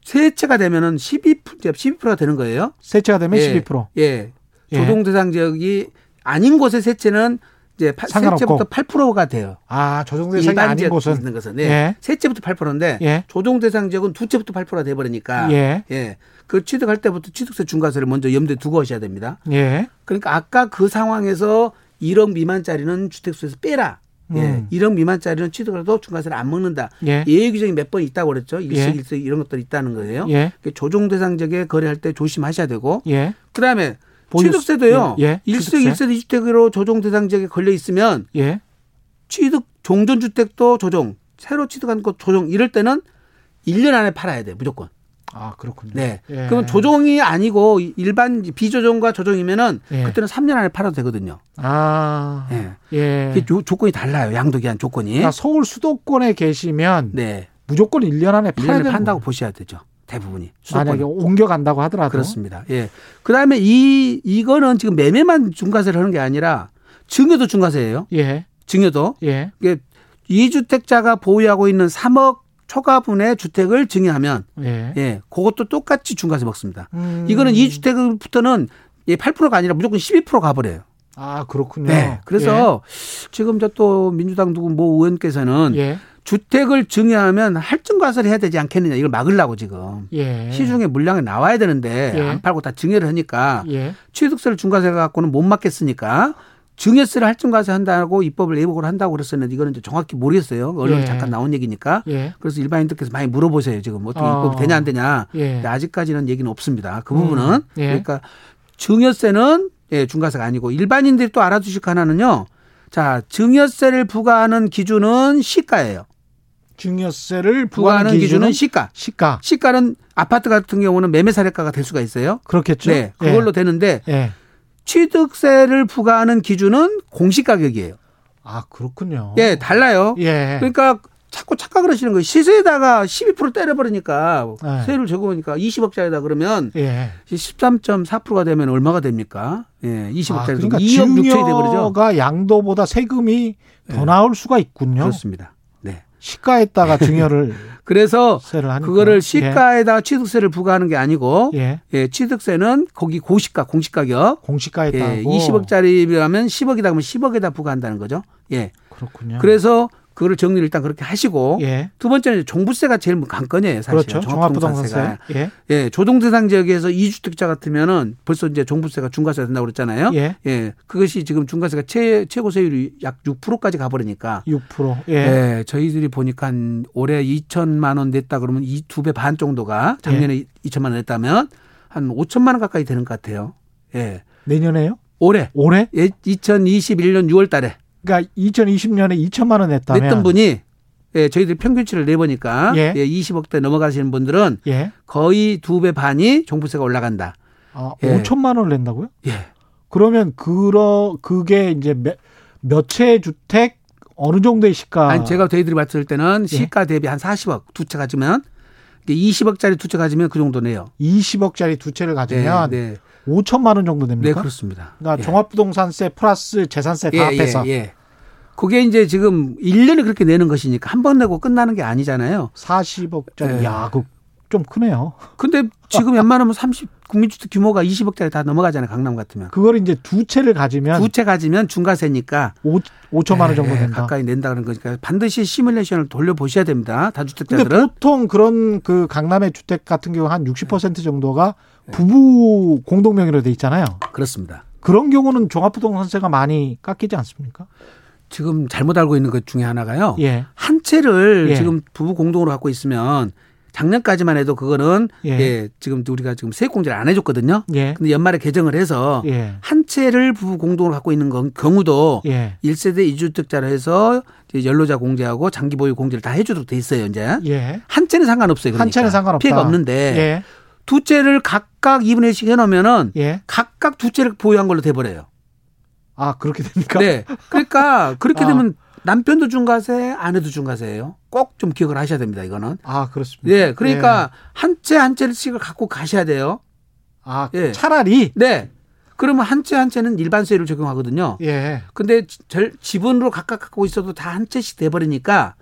세채가 되면은 12 12%가 되는 거예요. 세채가 되면 예. 12%. 예. 예. 조종 대상 지역이 아닌 곳의 세채는 이제 파- 상관없고. 세채부터 8%가 돼요. 아, 조종 대상이 아닌 곳은 있는 것은 네. 예. 세채부터 8%인데 예. 조종 대상 지역은 두 채부터 8%가 돼 버리니까 예. 예. 그 취득할 때부터 취득세 중과세를 먼저 염두에 두고 하셔야 됩니다. 예. 그러니까 아까 그 상황에서 1억 미만짜리는 주택수에서 빼라. 예. 음. 1억 미만짜리는 취득을 해도 중과세를 안 먹는다. 예. 예외 규정이 몇 번 있다고 그랬죠. 예. 일석일석 이런 것들이 있다는 거예요. 예. 조종 대상 지역에 거래할 때 조심하셔야 되고 예. 그다음에 취득세도요. 예, 예. 일석 취득세. 일세 이주택으로 조종 대상 지역에 걸려 있으면 예. 취득 종전 주택도 조종, 새로 취득한 것 조종 이럴 때는 1년 안에 팔아야 돼 무조건. 아, 그렇군요. 네. 예. 그러면 조종이 아니고 일반 비조종과 조종이면은 예. 그때는 3년 안에 팔아도 되거든요. 아. 예. 예. 조, 조건이 달라요. 양도 기한 조건이. 그러니까 서울 수도권에 계시면 네. 무조건 1년 안에 팔아야 1년에 되는 판다고 거예요. 보셔야 되죠. 대부분이. 만약에 수도권. 옮겨 간다고 하더라도 그렇습니다. 예. 그다음에 이 이거는 지금 매매만 중과세를 하는 게 아니라 증여도 중과세예요. 예. 증여도. 예. 이게 이주택자가 보유하고 있는 3억 초과분의 주택을 증여하면 예. 예, 그것도 똑같이 중과세 먹습니다. 음. 이거는 이 주택부터는 예, 8%가 아니라 무조건 12% 가버려요. 아, 그렇군요. 네. 그래서 지금 저 또 민주당 누구 모 의원께서는 예. 주택을 증여하면 할증과세를 해야 되지 않겠느냐 이걸 막으려고 지금 예. 시중에 물량이 나와야 되는데 예. 안 팔고 다 증여를 하니까 예. 취득세를 중과세 갖고는 못 막겠으니까 증여세를 할증과세 한다고 입법을 예복을 한다고 그랬었는데 이거는 이제 정확히 모르겠어요. 언론에 예. 잠깐 나온 얘기니까. 예. 그래서 일반인들께서 많이 물어보세요. 지금 어떻게 어. 입법이 되냐 안 되냐. 예. 근데 아직까지는 얘기는 없습니다. 그 부분은 음. 예. 그러니까 증여세는 예, 중과세가 아니고 일반인들이 또 알아두실 거 하나는요. 자, 증여세를 부과하는 기준은 시가예요. 증여세를 부과하는 기준은 기준은 시가. 시가. 시가는 아파트 같은 경우는 매매 사례가가 될 수가 있어요. 그렇겠죠. 네, 그걸로 되는데 예. 예. 취득세를 부과하는 기준은 공시 가격이에요. 아, 그렇군요. 예, 달라요. 예. 그러니까 자꾸 착각을 하시는 거예요. 시세에다가 12% 때려버리니까 네. 세율을 적으니까 20억짜리다 그러면 예. 13.4%가 되면 얼마가 됩니까? 예, 20억짜리 아, 면 그러니까 2억 6천이 돼버리죠. 증여가 양도보다 세금이 더 네. 나올 수가 있군요. 그렇습니다. 네. 시가에다가 [laughs] 증여를 그래서. 그거를 시가에다가 취득세를 부과하는 게 아니고 예. 예, 취득세는 거기 고시가 공시가격 공시가에다 예, 하고 20억짜리라면 10억이다 그러면 10억에다 부과한다는 거죠. 예. 그렇군요. 그래서 그거를 정리를 일단 그렇게 하시고 예. 두 번째는 종부세가 제일 관건이에요, 사실. 그렇죠. 종합부동산세. 예. 예, 조동대상 지역에서 이주택자 같으면은 벌써 이제 종부세가 중과세가 된다고 그랬잖아요. 예. 예. 그것이 지금 중과세가 최, 최고 세율이 약 6%까지 가버리니까. 6%. 예. 예. 저희들이 보니까 한 올해 2천만 원 냈다 그러면 이 두 배 반 정도가 작년에 2천만 원 냈다면 한 5천만 원 가까이 되는 것 같아요. 예. 내년에요? 올해. 올해? 예, 2021년 6월 달에 그러니까 2020년에 2천만 원 냈다면 냈던 분이 예, 저희들이 평균치를 내보니까 예. 예. 20억대 넘어가시는 분들은 예. 거의 두 배 반이 종부세가 올라간다. 아, 예. 5천만 원을 낸다고요? 예. 그러면 그러 그게 이제 몇, 몇 채 주택 어느 정도의 시가 아니 제가 저희들이 봤을 때는 예. 시가 대비 한 40억 두 채 가지면 이게 20억짜리 두 채 가지면 그 정도 내요. 20억짜리 두 채를 가지면 네, 네. 5천만 원 정도 네, 됩니까? 그렇습니다. 그러니까 예. 종합부동산세 플러스 재산세 다 예, 합해서 예, 예. 그게 이제 지금 1년에 그렇게 내는 것이니까 한 번 내고 끝나는 게 아니잖아요. 40억짜리. 예. 야, 그좀 크네요. 근데 지금 웬만하면 30 국민주택 규모가 20억짜리 다 넘어가잖아요. 강남 같으면. 그걸 이제 두 채를 가지면 두 채 가지면 중과세니까 5, 5천만 원 정도 예, 된다. 가까이 낸다 그런 거니까 반드시 시뮬레이션을 돌려 보셔야 됩니다. 근데 다주택자들은 보통 그런 그 강남의 주택 같은 경우 한 60% 정도가 네. 부부 공동 명의로 돼 있잖아요. 그렇습니다. 그런 경우는 종합부동산세가 많이 깎이지 않습니까? 지금 잘못 알고 있는 것 중에 하나가요. 예. 한 채를 예. 지금 부부 공동으로 갖고 있으면 작년까지만 해도 그거는 예. 예. 지금 우리가 지금 세액공제를 안 해줬거든요. 예. 근데 연말에 개정을 해서 예. 한 채를 부부 공동으로 갖고 있는 건 경우도 예. 1세대 2주택자로 해서 연로자 공제하고 장기 보유 공제를 다 해주도록 돼 있어요. 이제 예. 한 채는 상관없어요. 그러니까. 한 채는 상관없다. 피해가 없는데 예. 두 채를 각각 2분의 1씩 해놓으면은 예. 각각 두 채를 보유한 걸로 돼버려요. 아, 그렇게 됩니까? 네. 그러니까 그렇게 아. 되면 남편도 중과세, 아내도 중과세예요. 꼭 좀 기억을 하셔야 됩니다. 이거는. 아, 그렇습니다. 네. 그러니까 한채 한 채씩을 갖고 가셔야 돼요. 아, 예. 차라리 네. 그러면 한 채 한 채는 일반세율을 적용하거든요. 예. 근데 절- 지분으로 각각 갖고 있어도 다 한 채씩 돼버리니까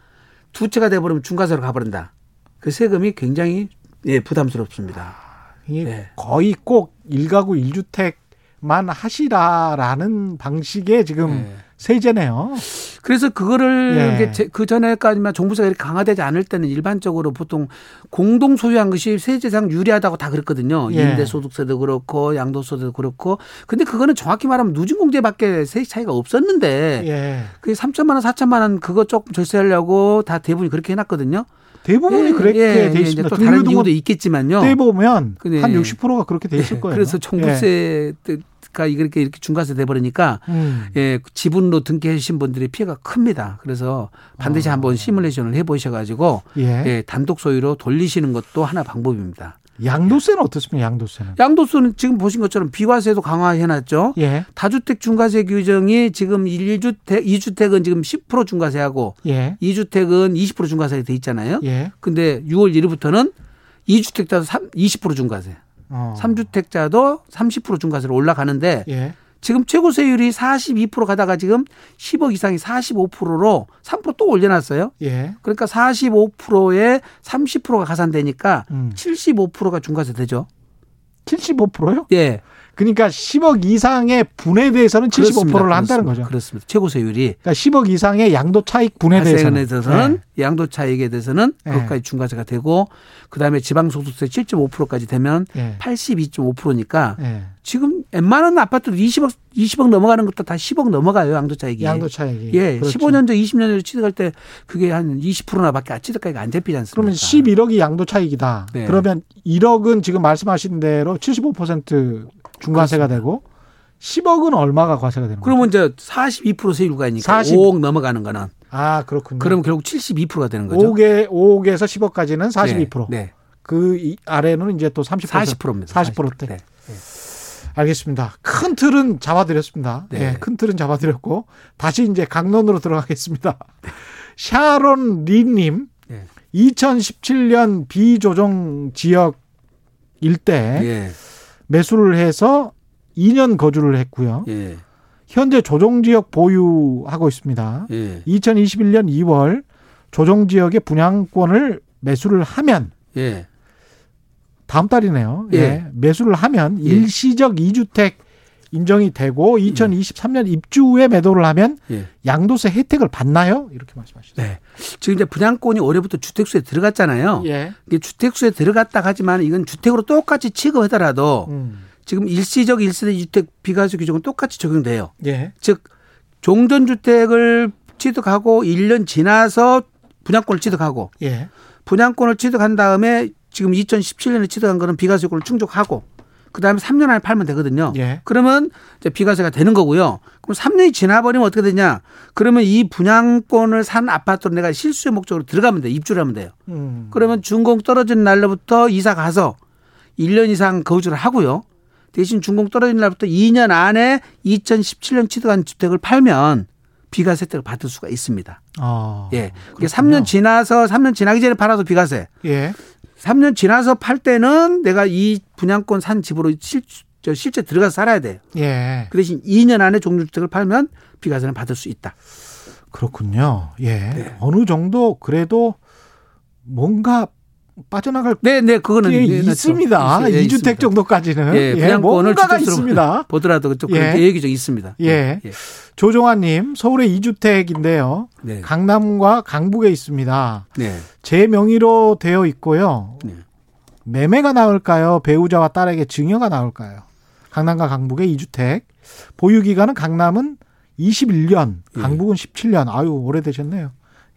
두 채가 돼버리면 중과세로 가버린다. 그 세금이 굉장히 예, 부담스럽습니다. 이게 네. 거의 꼭 일가구 일주택만 하시라라는 방식의 지금 네. 세제네요. 그래서 그거를 예. 그 전에까지만 종부세가 이렇게 강화되지 않을 때는 일반적으로 보통 공동 소유한 것이 세제상 유리하다고 다 그랬거든요. 예. 임대소득세도 그렇고 양도소득도 그렇고. 근데 그거는 정확히 말하면 누진공제밖에 세액 차이가 없었는데 예. 그 3천만 원, 4천만 원 그거 조금 절세하려고 다 대부분이 그렇게 해놨거든요. 대부분이 예, 그렇게 예, 돼 예, 이제 있습니다. 또 다른 이유도 있겠지만요. 떼 보면 그네. 한 60%가 그렇게 돼 있을 예, 거예요. 그래서 종부세 가 이렇게 이렇게 중과세 돼 버리니까 예. 음. 예, 지분으로 등기하신 분들이 피해가 큽니다. 그래서 반드시 아. 한번 시뮬레이션을 해 보셔 가지고 예. 예, 단독 소유로 돌리시는 것도 하나 방법입니다. 양도세는 어떻습니까? 양도세는. 양도소는 지금 보신 것처럼 비과세도 강화해놨죠. 예. 다주택 중과세 규정이 지금 1주택, 2주택은 지금 10% 중과세하고 예. 2주택은 20% 중과세가 돼 있잖아요. 예. 근데 6월 1일부터는 2주택자도 20% 중과세, 어. 3주택자도 30% 중과세로 올라가는데 예. 지금 최고 세율이 42% 가다가 지금 10억 이상이 45%로 3%또 올려놨어요. 예. 그러니까 45%에 30%가 가산되니까 음. 75%가 중과세 되죠. 75%요? 예. 그러니까 10억 이상의 분에 대해서는 75%를 그렇습니다. 한다는 그렇습니다. 거죠. 그렇습니다. 최고 세율이 그러니까 10억 이상의 양도 차익 분에 대해서는 대해서는 양도 차익에 대해서는 네. 그것까지 중과세가 되고 그다음에 지방 소득세 7.5%까지 되면 예. 82.5%니까 예. 지금 웬만한 아파트도 20억 20억 넘어가는 것도 다 10억 넘어가요 양도 차익이. 양도 차익이. 예, 그렇죠. 15년 전, 20년 전에 취득할 때 그게 한 20%나밖에 취득가액이 안 잡히지 않습니까? 그러면 11억이 양도 차익이다. 네. 그러면 1억은 지금 말씀하신 대로 75% 중과세가 되고 10억은 얼마가 과세가 되는 거죠? 그러면 이제 42% 세율가니까 40. 5억 넘어가는 거는 아, 그렇군요. 그러면 결국 72%가 되는 거죠. 5개, 5억에서 10억까지는 42%. 네. 네. 그 이- 아래는 이제 또 30%. 40%입니다. 40%대. 네. 알겠습니다. 큰 틀은 잡아드렸습니다. 네. 예, 큰 틀은 잡아드렸고 다시 이제 강론으로 들어가겠습니다. [laughs] 샤론 리님, 네. 2017년 비조정 지역 일대 예. 매수를 해서 2년 거주를 했고요. 예. 현재 조정 지역 보유하고 있습니다. 예. 2021년 2월 조정 지역의 분양권을 매수를 하면 예. 다음 달이네요. 예. 예. 매수를 하면 예. 일시적 이주택 인정이 되고 2023년 입주 후에 매도를 하면 예. 양도세 혜택을 받나요? 이렇게 말씀하셨어요. 네. 지금 이제 분양권이 올해부터 주택수에 들어갔잖아요. 예. 이게 주택수에 들어갔다 하지만 이건 주택으로 똑같이 취급하더라도 음. 지금 일시적 1세대 주택 비과세 규정은 똑같이 적용돼요. 예. 즉 종전 주택을 취득하고 1년 지나서 분양권을 취득하고 예. 분양권을 취득한 다음에 지금 2017년에 취득한 거는 비과세권을 충족하고 그다음에 3년 안에 팔면 되거든요. 예. 그러면 이제 비과세가 되는 거고요. 그럼 3년이 지나버리면 어떻게 되냐? 그러면 이 분양권을 산 아파트로 내가 실수의 목적으로 들어가면 돼. 입주를 하면 돼요. 음. 그러면 준공 떨어진 날로부터 이사 가서 1년 이상 거주를 하고요. 대신 준공 떨어진 날부터 2년 안에 2017년 취득한 주택을 팔면 비과세 혜택을 받을 수가 있습니다. 아. 예. 이게 3년 지나서 3년 지나기 전에 팔아도 비과세. 예. 3년 지나서 팔 때는 내가 이 분양권 산 집으로 실, 저 실제 들어가서 살아야 돼요. 예. 그 대신 2년 안에 종주택을 팔면 비과세는 받을 수 있다. 그렇군요. 예. 네. 어느 정도 그래도 뭔가 빠져나갈 네, 네, 그거는 있습니다. 예, 이 2주택 있습니다. 정도까지는. 예, 예, 분양권을 뭔가가 주택수로 있습니다. [laughs] 보더라도 좀 예. 그런 계획이 좀 있습니다. 예. 조종환님, 서울의 2주택인데요. 네. 강남과 강북에 있습니다. 네. 제 명의로 되어 있고요. 네. 매매가 나을까요? 배우자와 딸에게 증여가 나을까요? 강남과 강북의 2주택. 보유 기간은 강남은 21년, 예. 강북은 17년. 아유, 오래되셨네요.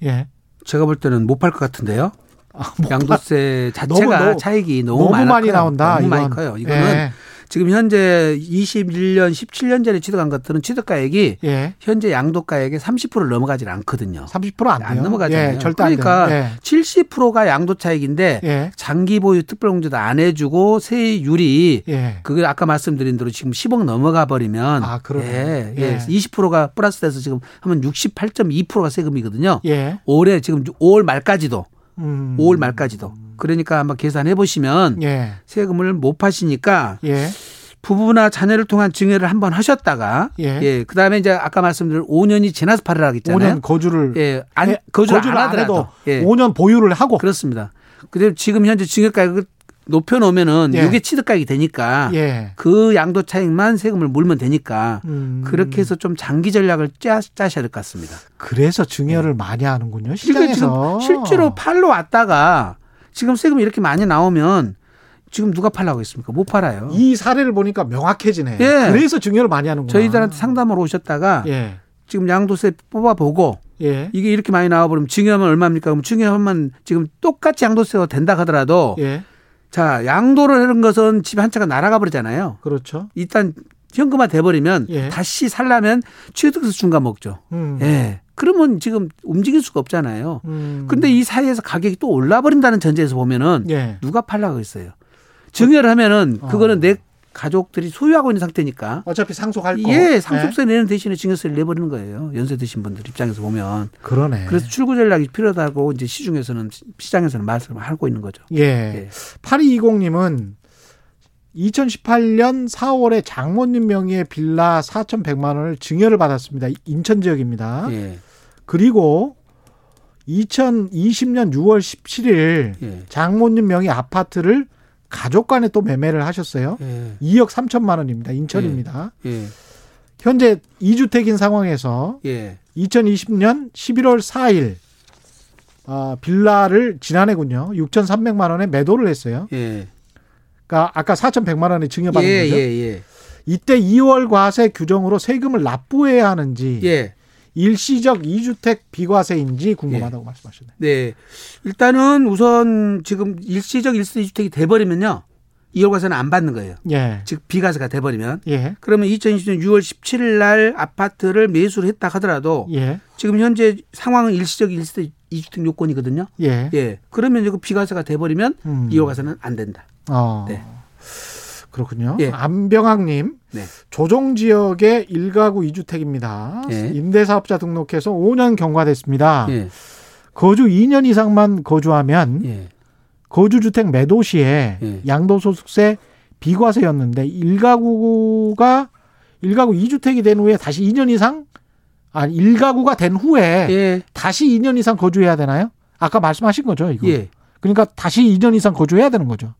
예. 제가 볼 때는 못 팔 것 같은데요. 아, 뭐, 양도세 자체가 너무, 차익이 너무, 너무 많이. 나온다. 너무 많이 이건. 커요. 이거는 예. 지금 현재 21년, 17년 전에 취득한 것들은 취득가액이 예. 현재 양도가액의 30%를 넘어가질 않거든요. 30%안 돼요. 안 넘어가잖아요. 예, 절대 안 그러니까 돼요. 70%가 양도 차익인데 예. 예. 장기 보유 특별공제도 안 해주고 세율이 예. 그게 아까 말씀드린 대로 지금 10억 넘어가 버리면 아, 그러네. 예, 예. 예. 20%가 플러스돼서 지금 하면 68.2%가 세금이거든요. 예. 올해 지금 5월 말까지도 음. 5월 말까지도 그러니까 한번 계산해 보시면 예. 세금을 못 파시니까 예. 부부나 자녀를 통한 증여를 한번 하셨다가 예. 예, 그다음에 이제 아까 말씀드린 5년이 지나서 팔으라 했잖아요. 5년 거주를 예, 안 해- 거주를, 거주를 안 안 해도 하더라도 예. 5년 보유를 하고 그렇습니다. 근데 지금 현재 증여가액을 높여 놓으면은 예. 이게 취득가액이 되니까 예. 그 양도 차익만 세금을 물면 되니까 음. 그렇게 해서 좀 장기 전략을 짜, 짜셔야 될 것 같습니다. 그래서 증여를 많이 하는군요. 시장에서 실제로 팔러 왔다가 지금 세금이 이렇게 많이 나오면 지금 누가 팔라고 했습니까? 못 팔아요. 이 사례를 보니까 명확해지네. 예. 그래서 증여를 많이 하는구나. 저희들한테 상담을 오셨다가 예. 지금 양도세 뽑아보고 예. 이게 이렇게 많이 나와버리면 증여하면 얼마입니까? 그럼 증여하면 지금 똑같이 양도세가 된다 하더라도 예. 자 양도를 하는 것은 집한 채가 날아가 버리잖아요. 그렇죠. 일단 현금화 돼버리면 예. 다시 살려면 취득세 중과 먹죠. 음. 예. 그러면 지금 움직일 수가 없잖아요. 음. 근데 이 사이에서 가격이 또 올라버린다는 전제에서 보면은 예. 누가 팔라고 했어요. 증여를 하면은 어. 그거는 내 가족들이 소유하고 있는 상태니까 어차피 상속할 거. 예, 상속세 내는 대신에 증여세를 내버리는 거예요. 연세 드신 분들 입장에서 보면. 예. 그러네. 그래서 출구 전략이 필요하다고 이제 시중에서는 시장에서는 말씀을 하고 있는 거죠. 예. 예. 8220님은 2018년 4월에 장모님 명의의 빌라 4,100만 원을 증여를 받았습니다. 인천 지역입니다. 예. 그리고 2020년 6월 17일 예. 장모님 명의 아파트를 가족 간에 또 매매를 하셨어요. 예. 2억 3천만 원입니다. 인천입니다. 예. 현재 2주택인 상황에서 예. 2020년 11월 4일 아, 빌라를 지난해군요. 6,300만 원에 매도를 했어요. 예. 그러니까 아까 4,100만 원에 증여받은 예, 거죠. 예, 예. 이때 2월 과세 규정으로 세금을 납부해야 하는지 예. 일시적 2주택 비과세인지 궁금하다고 말씀하셨네요. 네. 일단은 우선 지금 일시적 일시주택이 돼버리면요. 2월 과세는 안 받는 거예요. 예. 즉 비과세가 돼버리면 예. 그러면 2020년 6월 17일 날 아파트를 매수를 했다 하더라도 예. 지금 현재 상황은 일시적 일시적 이주택 요건이거든요. 예. 예. 그러면 이거 비과세가 돼버리면 음. 2월 과세는 안 된다. 어. 네. 그렇군요. 예. 안병학님, 네. 조정 지역의 1가구 2주택입니다. 예. 임대사업자 등록해서 5년 경과됐습니다. 예. 거주 2년 이상만 거주하면 예. 거주주택 매도 시에 예. 양도소득세 비과세였는데 1가구가 1가구 2주택이 된 후에 다시 2년 이상 아 1가구가 된 후에 예. 다시 2년 이상 거주해야 되나요? 아까 말씀하신 거죠, 이거. 예. 그러니까 다시 2년 이상 거주해야 되는 거죠.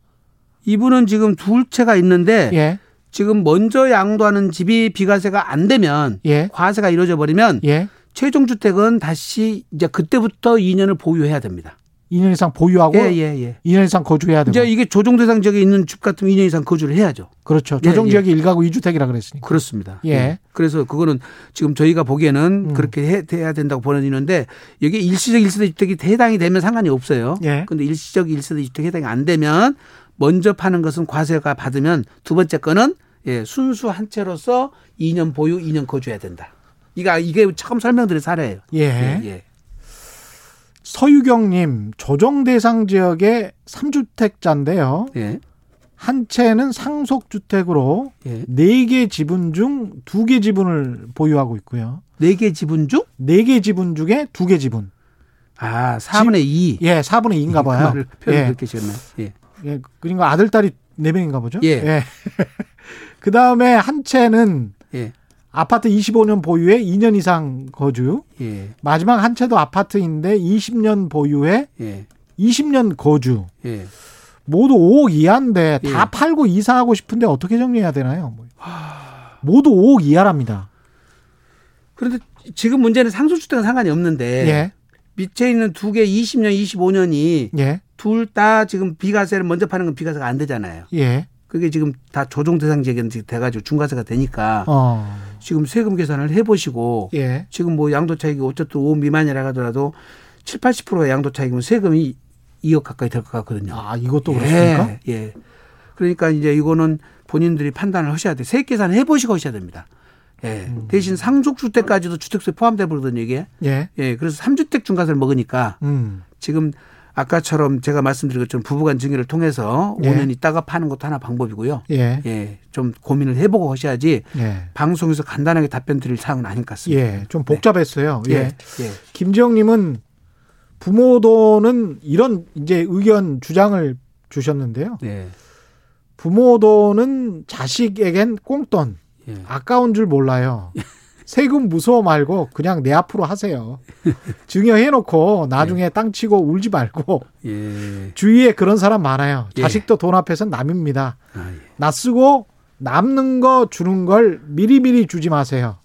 이분은 지금 둘 채가 있는데 예. 지금 먼저 양도하는 집이 비과세가 안 되면 예. 과세가 이루어져 버리면 예. 최종 주택은 다시 이제 그때부터 2년을 보유해야 됩니다. 2년 이상 보유하고 예, 예, 예. 2년 이상 거주해야 되고. 이제 이게 조정 대상 지역에 있는 집 같으면 2년 이상 거주를 해야죠. 그렇죠. 예, 조정 예. 지역이 1가구 2주택이라 그랬으니까. 그렇습니다. 예. 그래서 그거는 지금 저희가 보기에는 음. 그렇게 해, 해야 된다고 보여지는데 여기 일시적 일세대 주택이 해당이 되면 상관이 없어요. 예. 근데 일시적 일세대 주택 해당이 안 되면 먼저 파는 것은 과세가 받으면 두 번째 거는 예, 순수 한 채로서 2년 보유, 2년 거주해야 된다. 이게 이게 처음 설명드린 사례예요. 예. 예, 예. 서유경님, 조정 대상 지역의 3주택자인데요. 예. 한 채는 상속 주택으로 예. 네개 지분 중 두 개 지분을 보유하고 있고요. 네 개 지분 중? 네 개 지분 중에 두 개 지분. 아, 4분의 2. 예, 4분의 2인가 봐요. 그 표현 예. 그렇게 지었네. 예. 예, 그러니까 아들, 딸이 네 명인가 보죠. 예. [laughs] 그 다음에 한 채는 예. 아파트 25년 보유에 2년 이상 거주. 예. 마지막 한 채도 아파트인데 20년 보유에 예. 20년 거주. 예. 모두 5억 이하인데 다 예. 팔고 이사하고 싶은데 어떻게 정리해야 되나요? 뭐. 모두 5억 이하랍니다. 그런데 지금 문제는 상속주택은 상관이 없는데 예. 밑에 있는 두 개 20년, 25년이 예. 둘 다 지금 비과세를 먼저 파는 건 비과세가 안 되잖아요. 예. 그게 지금 다 조정 대상 지역이 돼가지고 중과세가 되니까 어. 지금 세금 계산을 해보시고 예. 지금 뭐 양도 차익이 어쨌든 5 미만이라 하더라도 7, 80%가 양도 차익이면 세금이 2억 가까이 될 것 같거든요. 아, 이것도 그렇습니까? 예, 예. 그러니까 이제 이거는 본인들이 판단을 하셔야 돼. 세액 계산 해보시고 하셔야 됩니다. 예. 음. 대신 상속주택까지도 주택수에 포함돼 버리거든요, 이게. 예. 예. 그래서 3주택 중과세를 먹으니까 음. 지금 아까처럼 제가 말씀드린 것처럼 부부간 증여를 통해서 예. 5년 있다가 파는 것도 하나 방법이고요. 예. 예. 좀 고민을 해보고 하셔야지 예. 방송에서 간단하게 답변 드릴 사항은 아닌 것 같습니다. 예. 좀 복잡했어요. 예. 예. 예. 김지영님은 부모도는 이런 이제 의견 주장을 주셨는데요. 예. 부모도는 자식에겐 꽁돈 예. 아까운 줄 몰라요. 세금 무서워 말고 그냥 내 앞으로 하세요. [laughs] 증여해놓고 나중에 땅 치고 울지 말고 예. 주위에 그런 사람 많아요. 예. 자식도 돈 앞에선 남입니다. 아, 예. 낯쓰고 남는 거 주는 걸 미리미리 주지 마세요.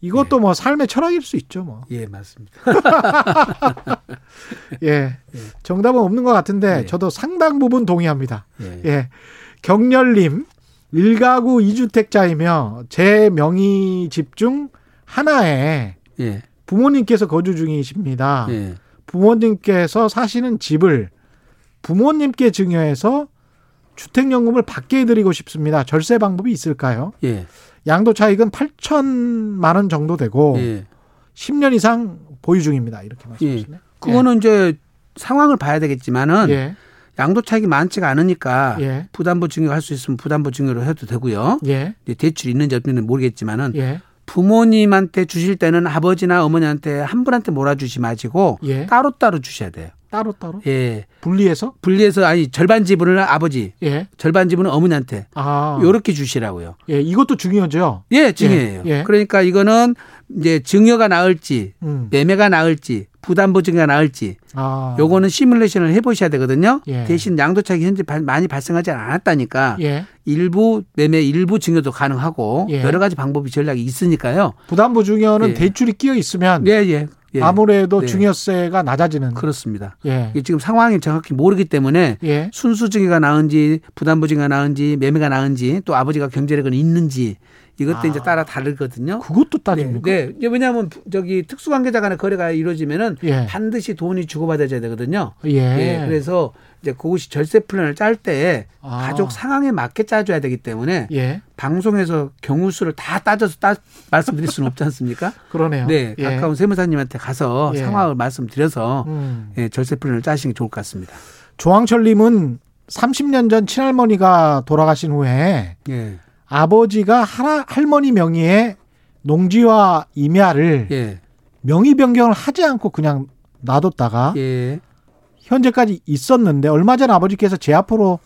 이것도 뭐 삶의 철학일 수 있죠, 뭐. 예, 맞습니다. [laughs] 예. 정답은 없는 것 같은데 예. 저도 상당 부분 동의합니다. 예. 예. 경렬님, 1가구 2주택자이며 제 명의 집 중 하나에 예. 부모님께서 거주 중이십니다. 예. 부모님께서 사시는 집을 부모님께 증여해서 주택연금을 받게 해드리고 싶습니다. 절세 방법이 있을까요? 예. 양도 차익은 8천만 원 정도 되고 예. 10년 이상 보유 중입니다. 이렇게 말씀하시네. 그거는 이제 상황을 봐야 되겠지만은 예. 양도 차익이 많지가 않으니까 예. 부담보 증여 할 수 있으면 부담보 증여로 해도 되고요. 예. 이제 대출이 있는지 없는지는 모르겠지만은 예. 부모님한테 주실 때는 아버지나 어머니한테 한 분한테 몰아주지 마시고 예. 따로 따로 주셔야 돼요. 따로 따로 예. 분리해서 분리해서 아니 절반 지분을 아버지, 예. 절반 지분은 어머니한테 아. 요렇게 주시라고요. 예, 이것도 중요하죠. 예, 증여예요. 예, 예. 그러니까 이거는 이제 증여가 나을지 음. 매매가 나을지 부담 보 증여가 나을지 아. 요거는 시뮬레이션을 해보셔야 되거든요. 예. 대신 양도차익이 현재 발- 많이 발생하지 않았다니까 예. 일부 매매, 일부 증여도 가능하고 예. 여러 가지 방법이 전략이 있으니까요. 부담부 중여는 예. 대출이 끼어 있으면 예, 예. 예. 아무래도 네. 증여세가 낮아지는. 그렇습니다. 예. 이게 지금 상황이 정확히 모르기 때문에 예. 순수증여가 나은지 부담부증가 나은지 매매가 나은지 또 아버지가 경제력은 있는지 이것도 아. 이제 따라 다르거든요. 그것도 네, 따집니까? 네. 왜냐하면 저기 특수관계자 간의 거래가 이루어지면은 예. 반드시 돈이 주고받아야 되거든요. 예. 예, 그래서 이제 그것이 절세 플랜을 짤때 아. 가족 상황에 맞게 짜줘야 되기 때문에 예. 방송에서 경우 수를 다 따져서 따, 말씀드릴 수는 없지 않습니까? [laughs] 그러네요. 네, 예. 가까운 세무사님한테 가서 예. 상황을 말씀드려서 음. 예, 절세 플랜을 짜시는 게 좋을 것 같습니다. 조항철님은 30년 전 친할머니가 돌아가신 후에 예, 아버지가 할- 할머니 명의의 농지와 임야를 예, 명의 변경을 하지 않고 그냥 놔뒀다가 예, 현재까지 있었는데 얼마 전 아버지께서 제 앞으로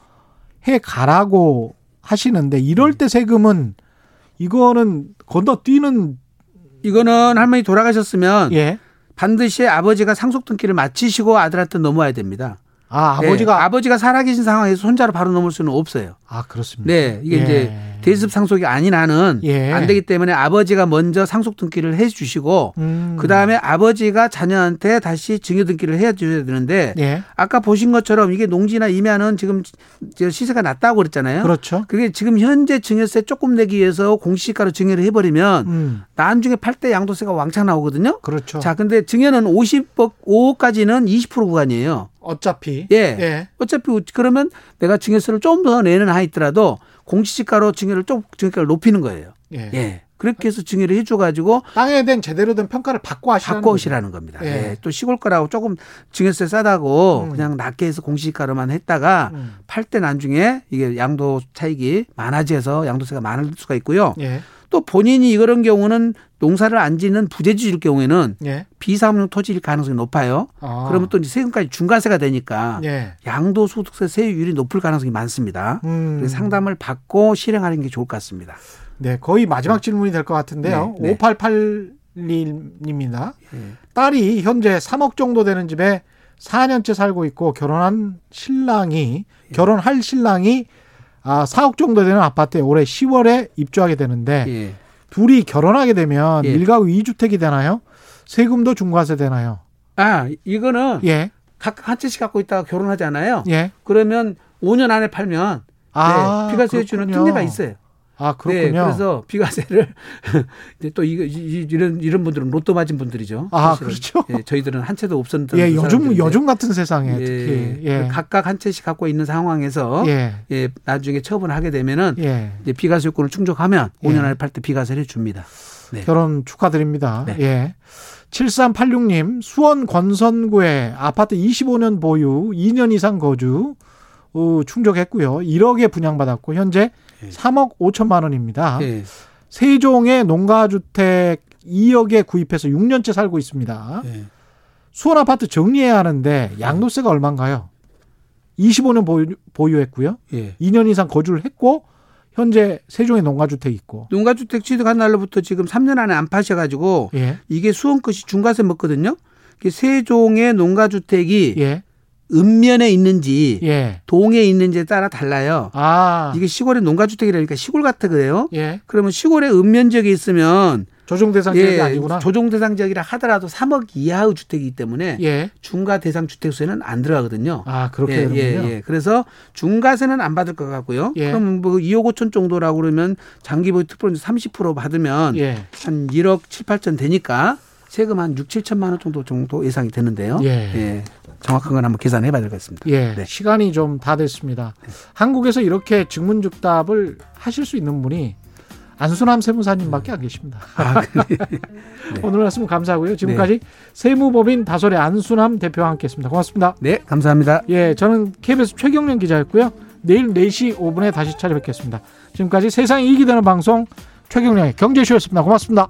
해 가라고 하시는데 이럴 때 세금은 이거는 건너뛰는 이거는 할머니 돌아가셨으면 예. 반드시 아버지가 상속 등기를 마치시고 아들한테 넘어야 됩니다. 아, 네, 아버지가 아버지가 살아계신 상황에서 손자로 바로 넘을 수는 없어요. 아, 그렇습니다. 네, 이게 예. 이제 대습 상속이 아닌 한은 예. 안 되기 때문에 아버지가 먼저 상속 등기를 해 주시고 음. 그 다음에 아버지가 자녀한테 다시 증여 등기를 해 줘야 되는데 예. 아까 보신 것처럼 이게 농지나 임야는 지금 저 시세가 낮다고 그랬잖아요. 그렇죠. 그게 지금 현재 증여세 조금 내기 위해서 공시지가로 증여를 해버리면 음. 나중에 팔 때 양도세가 왕창 나오거든요. 그렇죠. 자, 근데 증여는 50억 5억까지는 20% 구간이에요. 어차피 예. 예. 어차피 그러면 내가 증여세를 좀 더 내는 한 있더라도 공시지가로 증여를 좀 증여가를 높이는 거예요. 예. 예. 그렇게 해서 증여를 해줘가지고 땅에 대한 제대로 된 평가를 받고 하시라는 바꿔 오시라는 겁니다. 예. 예. 또 시골 거라고 조금 증여세 싸다고 음. 그냥 낮게 해서 공시지가로만 했다가 음. 팔때 나중에 이게 양도 차익이 많아져서 양도세가 많을 수가 있고요. 예. 또 본인이 이런 경우는 농사를 안 짓는 부재지일 경우에는 예. 비사업용 토지일 가능성이 높아요. 아. 그러면 또 이제 세금까지 중과세가 되니까 예. 양도소득세 세율이 높을 가능성이 많습니다. 음. 그래서 상담을 받고 실행하는 게 좋을 것 같습니다. 네, 거의 마지막 질문이 될 것 같은데요. 네, 네. 5881님입니다. 예. 딸이 현재 3억 정도 되는 집에 4년째 살고 있고 결혼한 신랑이 예. 결혼할 신랑이 아, 4억 정도 되는 아파트에 올해 10월에 입주하게 되는데 예. 둘이 결혼하게 되면 예. 일가구 2주택이 되나요? 세금도 중과세 되나요? 아, 이거는 예. 각각 한 채씩 갖고 있다가 결혼하잖아요. 예. 그러면 5년 안에 팔면 아, 네, 비과세 해주는. 특례가 있어요. 아, 그렇군요. 네, 그래서 비과세를 [laughs] 이제 또 이거 이- 이런 이런 분들은 로또 맞은 분들이죠. 아, 사실은. 그렇죠. 예, 저희들은 한 채도 없었던 예, 요즘 사람들인데. 요즘 같은 세상에 예, 특히 예. 각각 한 채씩 갖고 있는 상황에서 예. 예, 나중에 처분을 하게 되면은 예. 이제 비과세 요건을 충족하면 예. 5년 안에 팔 때 비과세를 줍니다. 네. 결혼 축하드립니다. 네. 예. 7386님, 수원 권선구에 아파트 25년 보유, 2년 이상 거주, 어, 충족했고요. 1억에 분양받았고, 현재 예. 3억 5천만 원입니다. 예. 세종의 농가주택 2억에 구입해서 6년째 살고 있습니다. 예. 수원 아파트 정리해야 하는데 양도세가 얼마인가요? 25년 보유, 보유했고요. 예. 2년 이상 거주를 했고, 현재 세종에 농가주택 있고. 농가주택 취득한 날로부터 지금 3년 안에 안 파셔가지고 예. 이게 수원 것이 중과세 먹거든요. 세종의 농가주택이 예. 읍면에 있는지 예. 동에 있는지에 따라 달라요. 아. 이게 시골의 농가주택이라니까 시골 같아 그래요. 예. 그러면 시골의 읍면 지역에 있으면 조정 대상 지역이 예, 아니구나. 조정 대상 지역이라 하더라도 3억 이하의 주택이기 때문에 예. 중과 대상 주택수에는 안 들어가거든요. 아, 그렇게 예, 되는군요. 예, 예. 그래서 중과세는 안 받을 것 같고요. 예. 그럼 뭐 2억 5천 정도라고 그러면 장기보유 특별세 30% 받으면 예. 한 1억 7, 8천 되니까 세금 한 6, 7천만 원 정도 정도 예상이 되는데요. 예. 정확한 건 한번 계산해 봐야 될 것 같습니다. 예. 네. 시간이 좀 다 됐습니다. 한국에서 이렇게 증문즉답을 하실 수 있는 분이 안순함 세무사님밖에 안 계십니다. 아, 그래. [laughs] 오늘 말씀 감사하고요. 지금까지 세무법인 다솔의 안순함 대표와 함께했습니다. 고맙습니다. 네, 감사합니다. 예, 저는 KBS 최경련 기자였고요. 내일 4시 5분에 다시 찾아뵙겠습니다. 지금까지 세상이 이기 되는 방송 최경련의 경제쇼였습니다. 고맙습니다.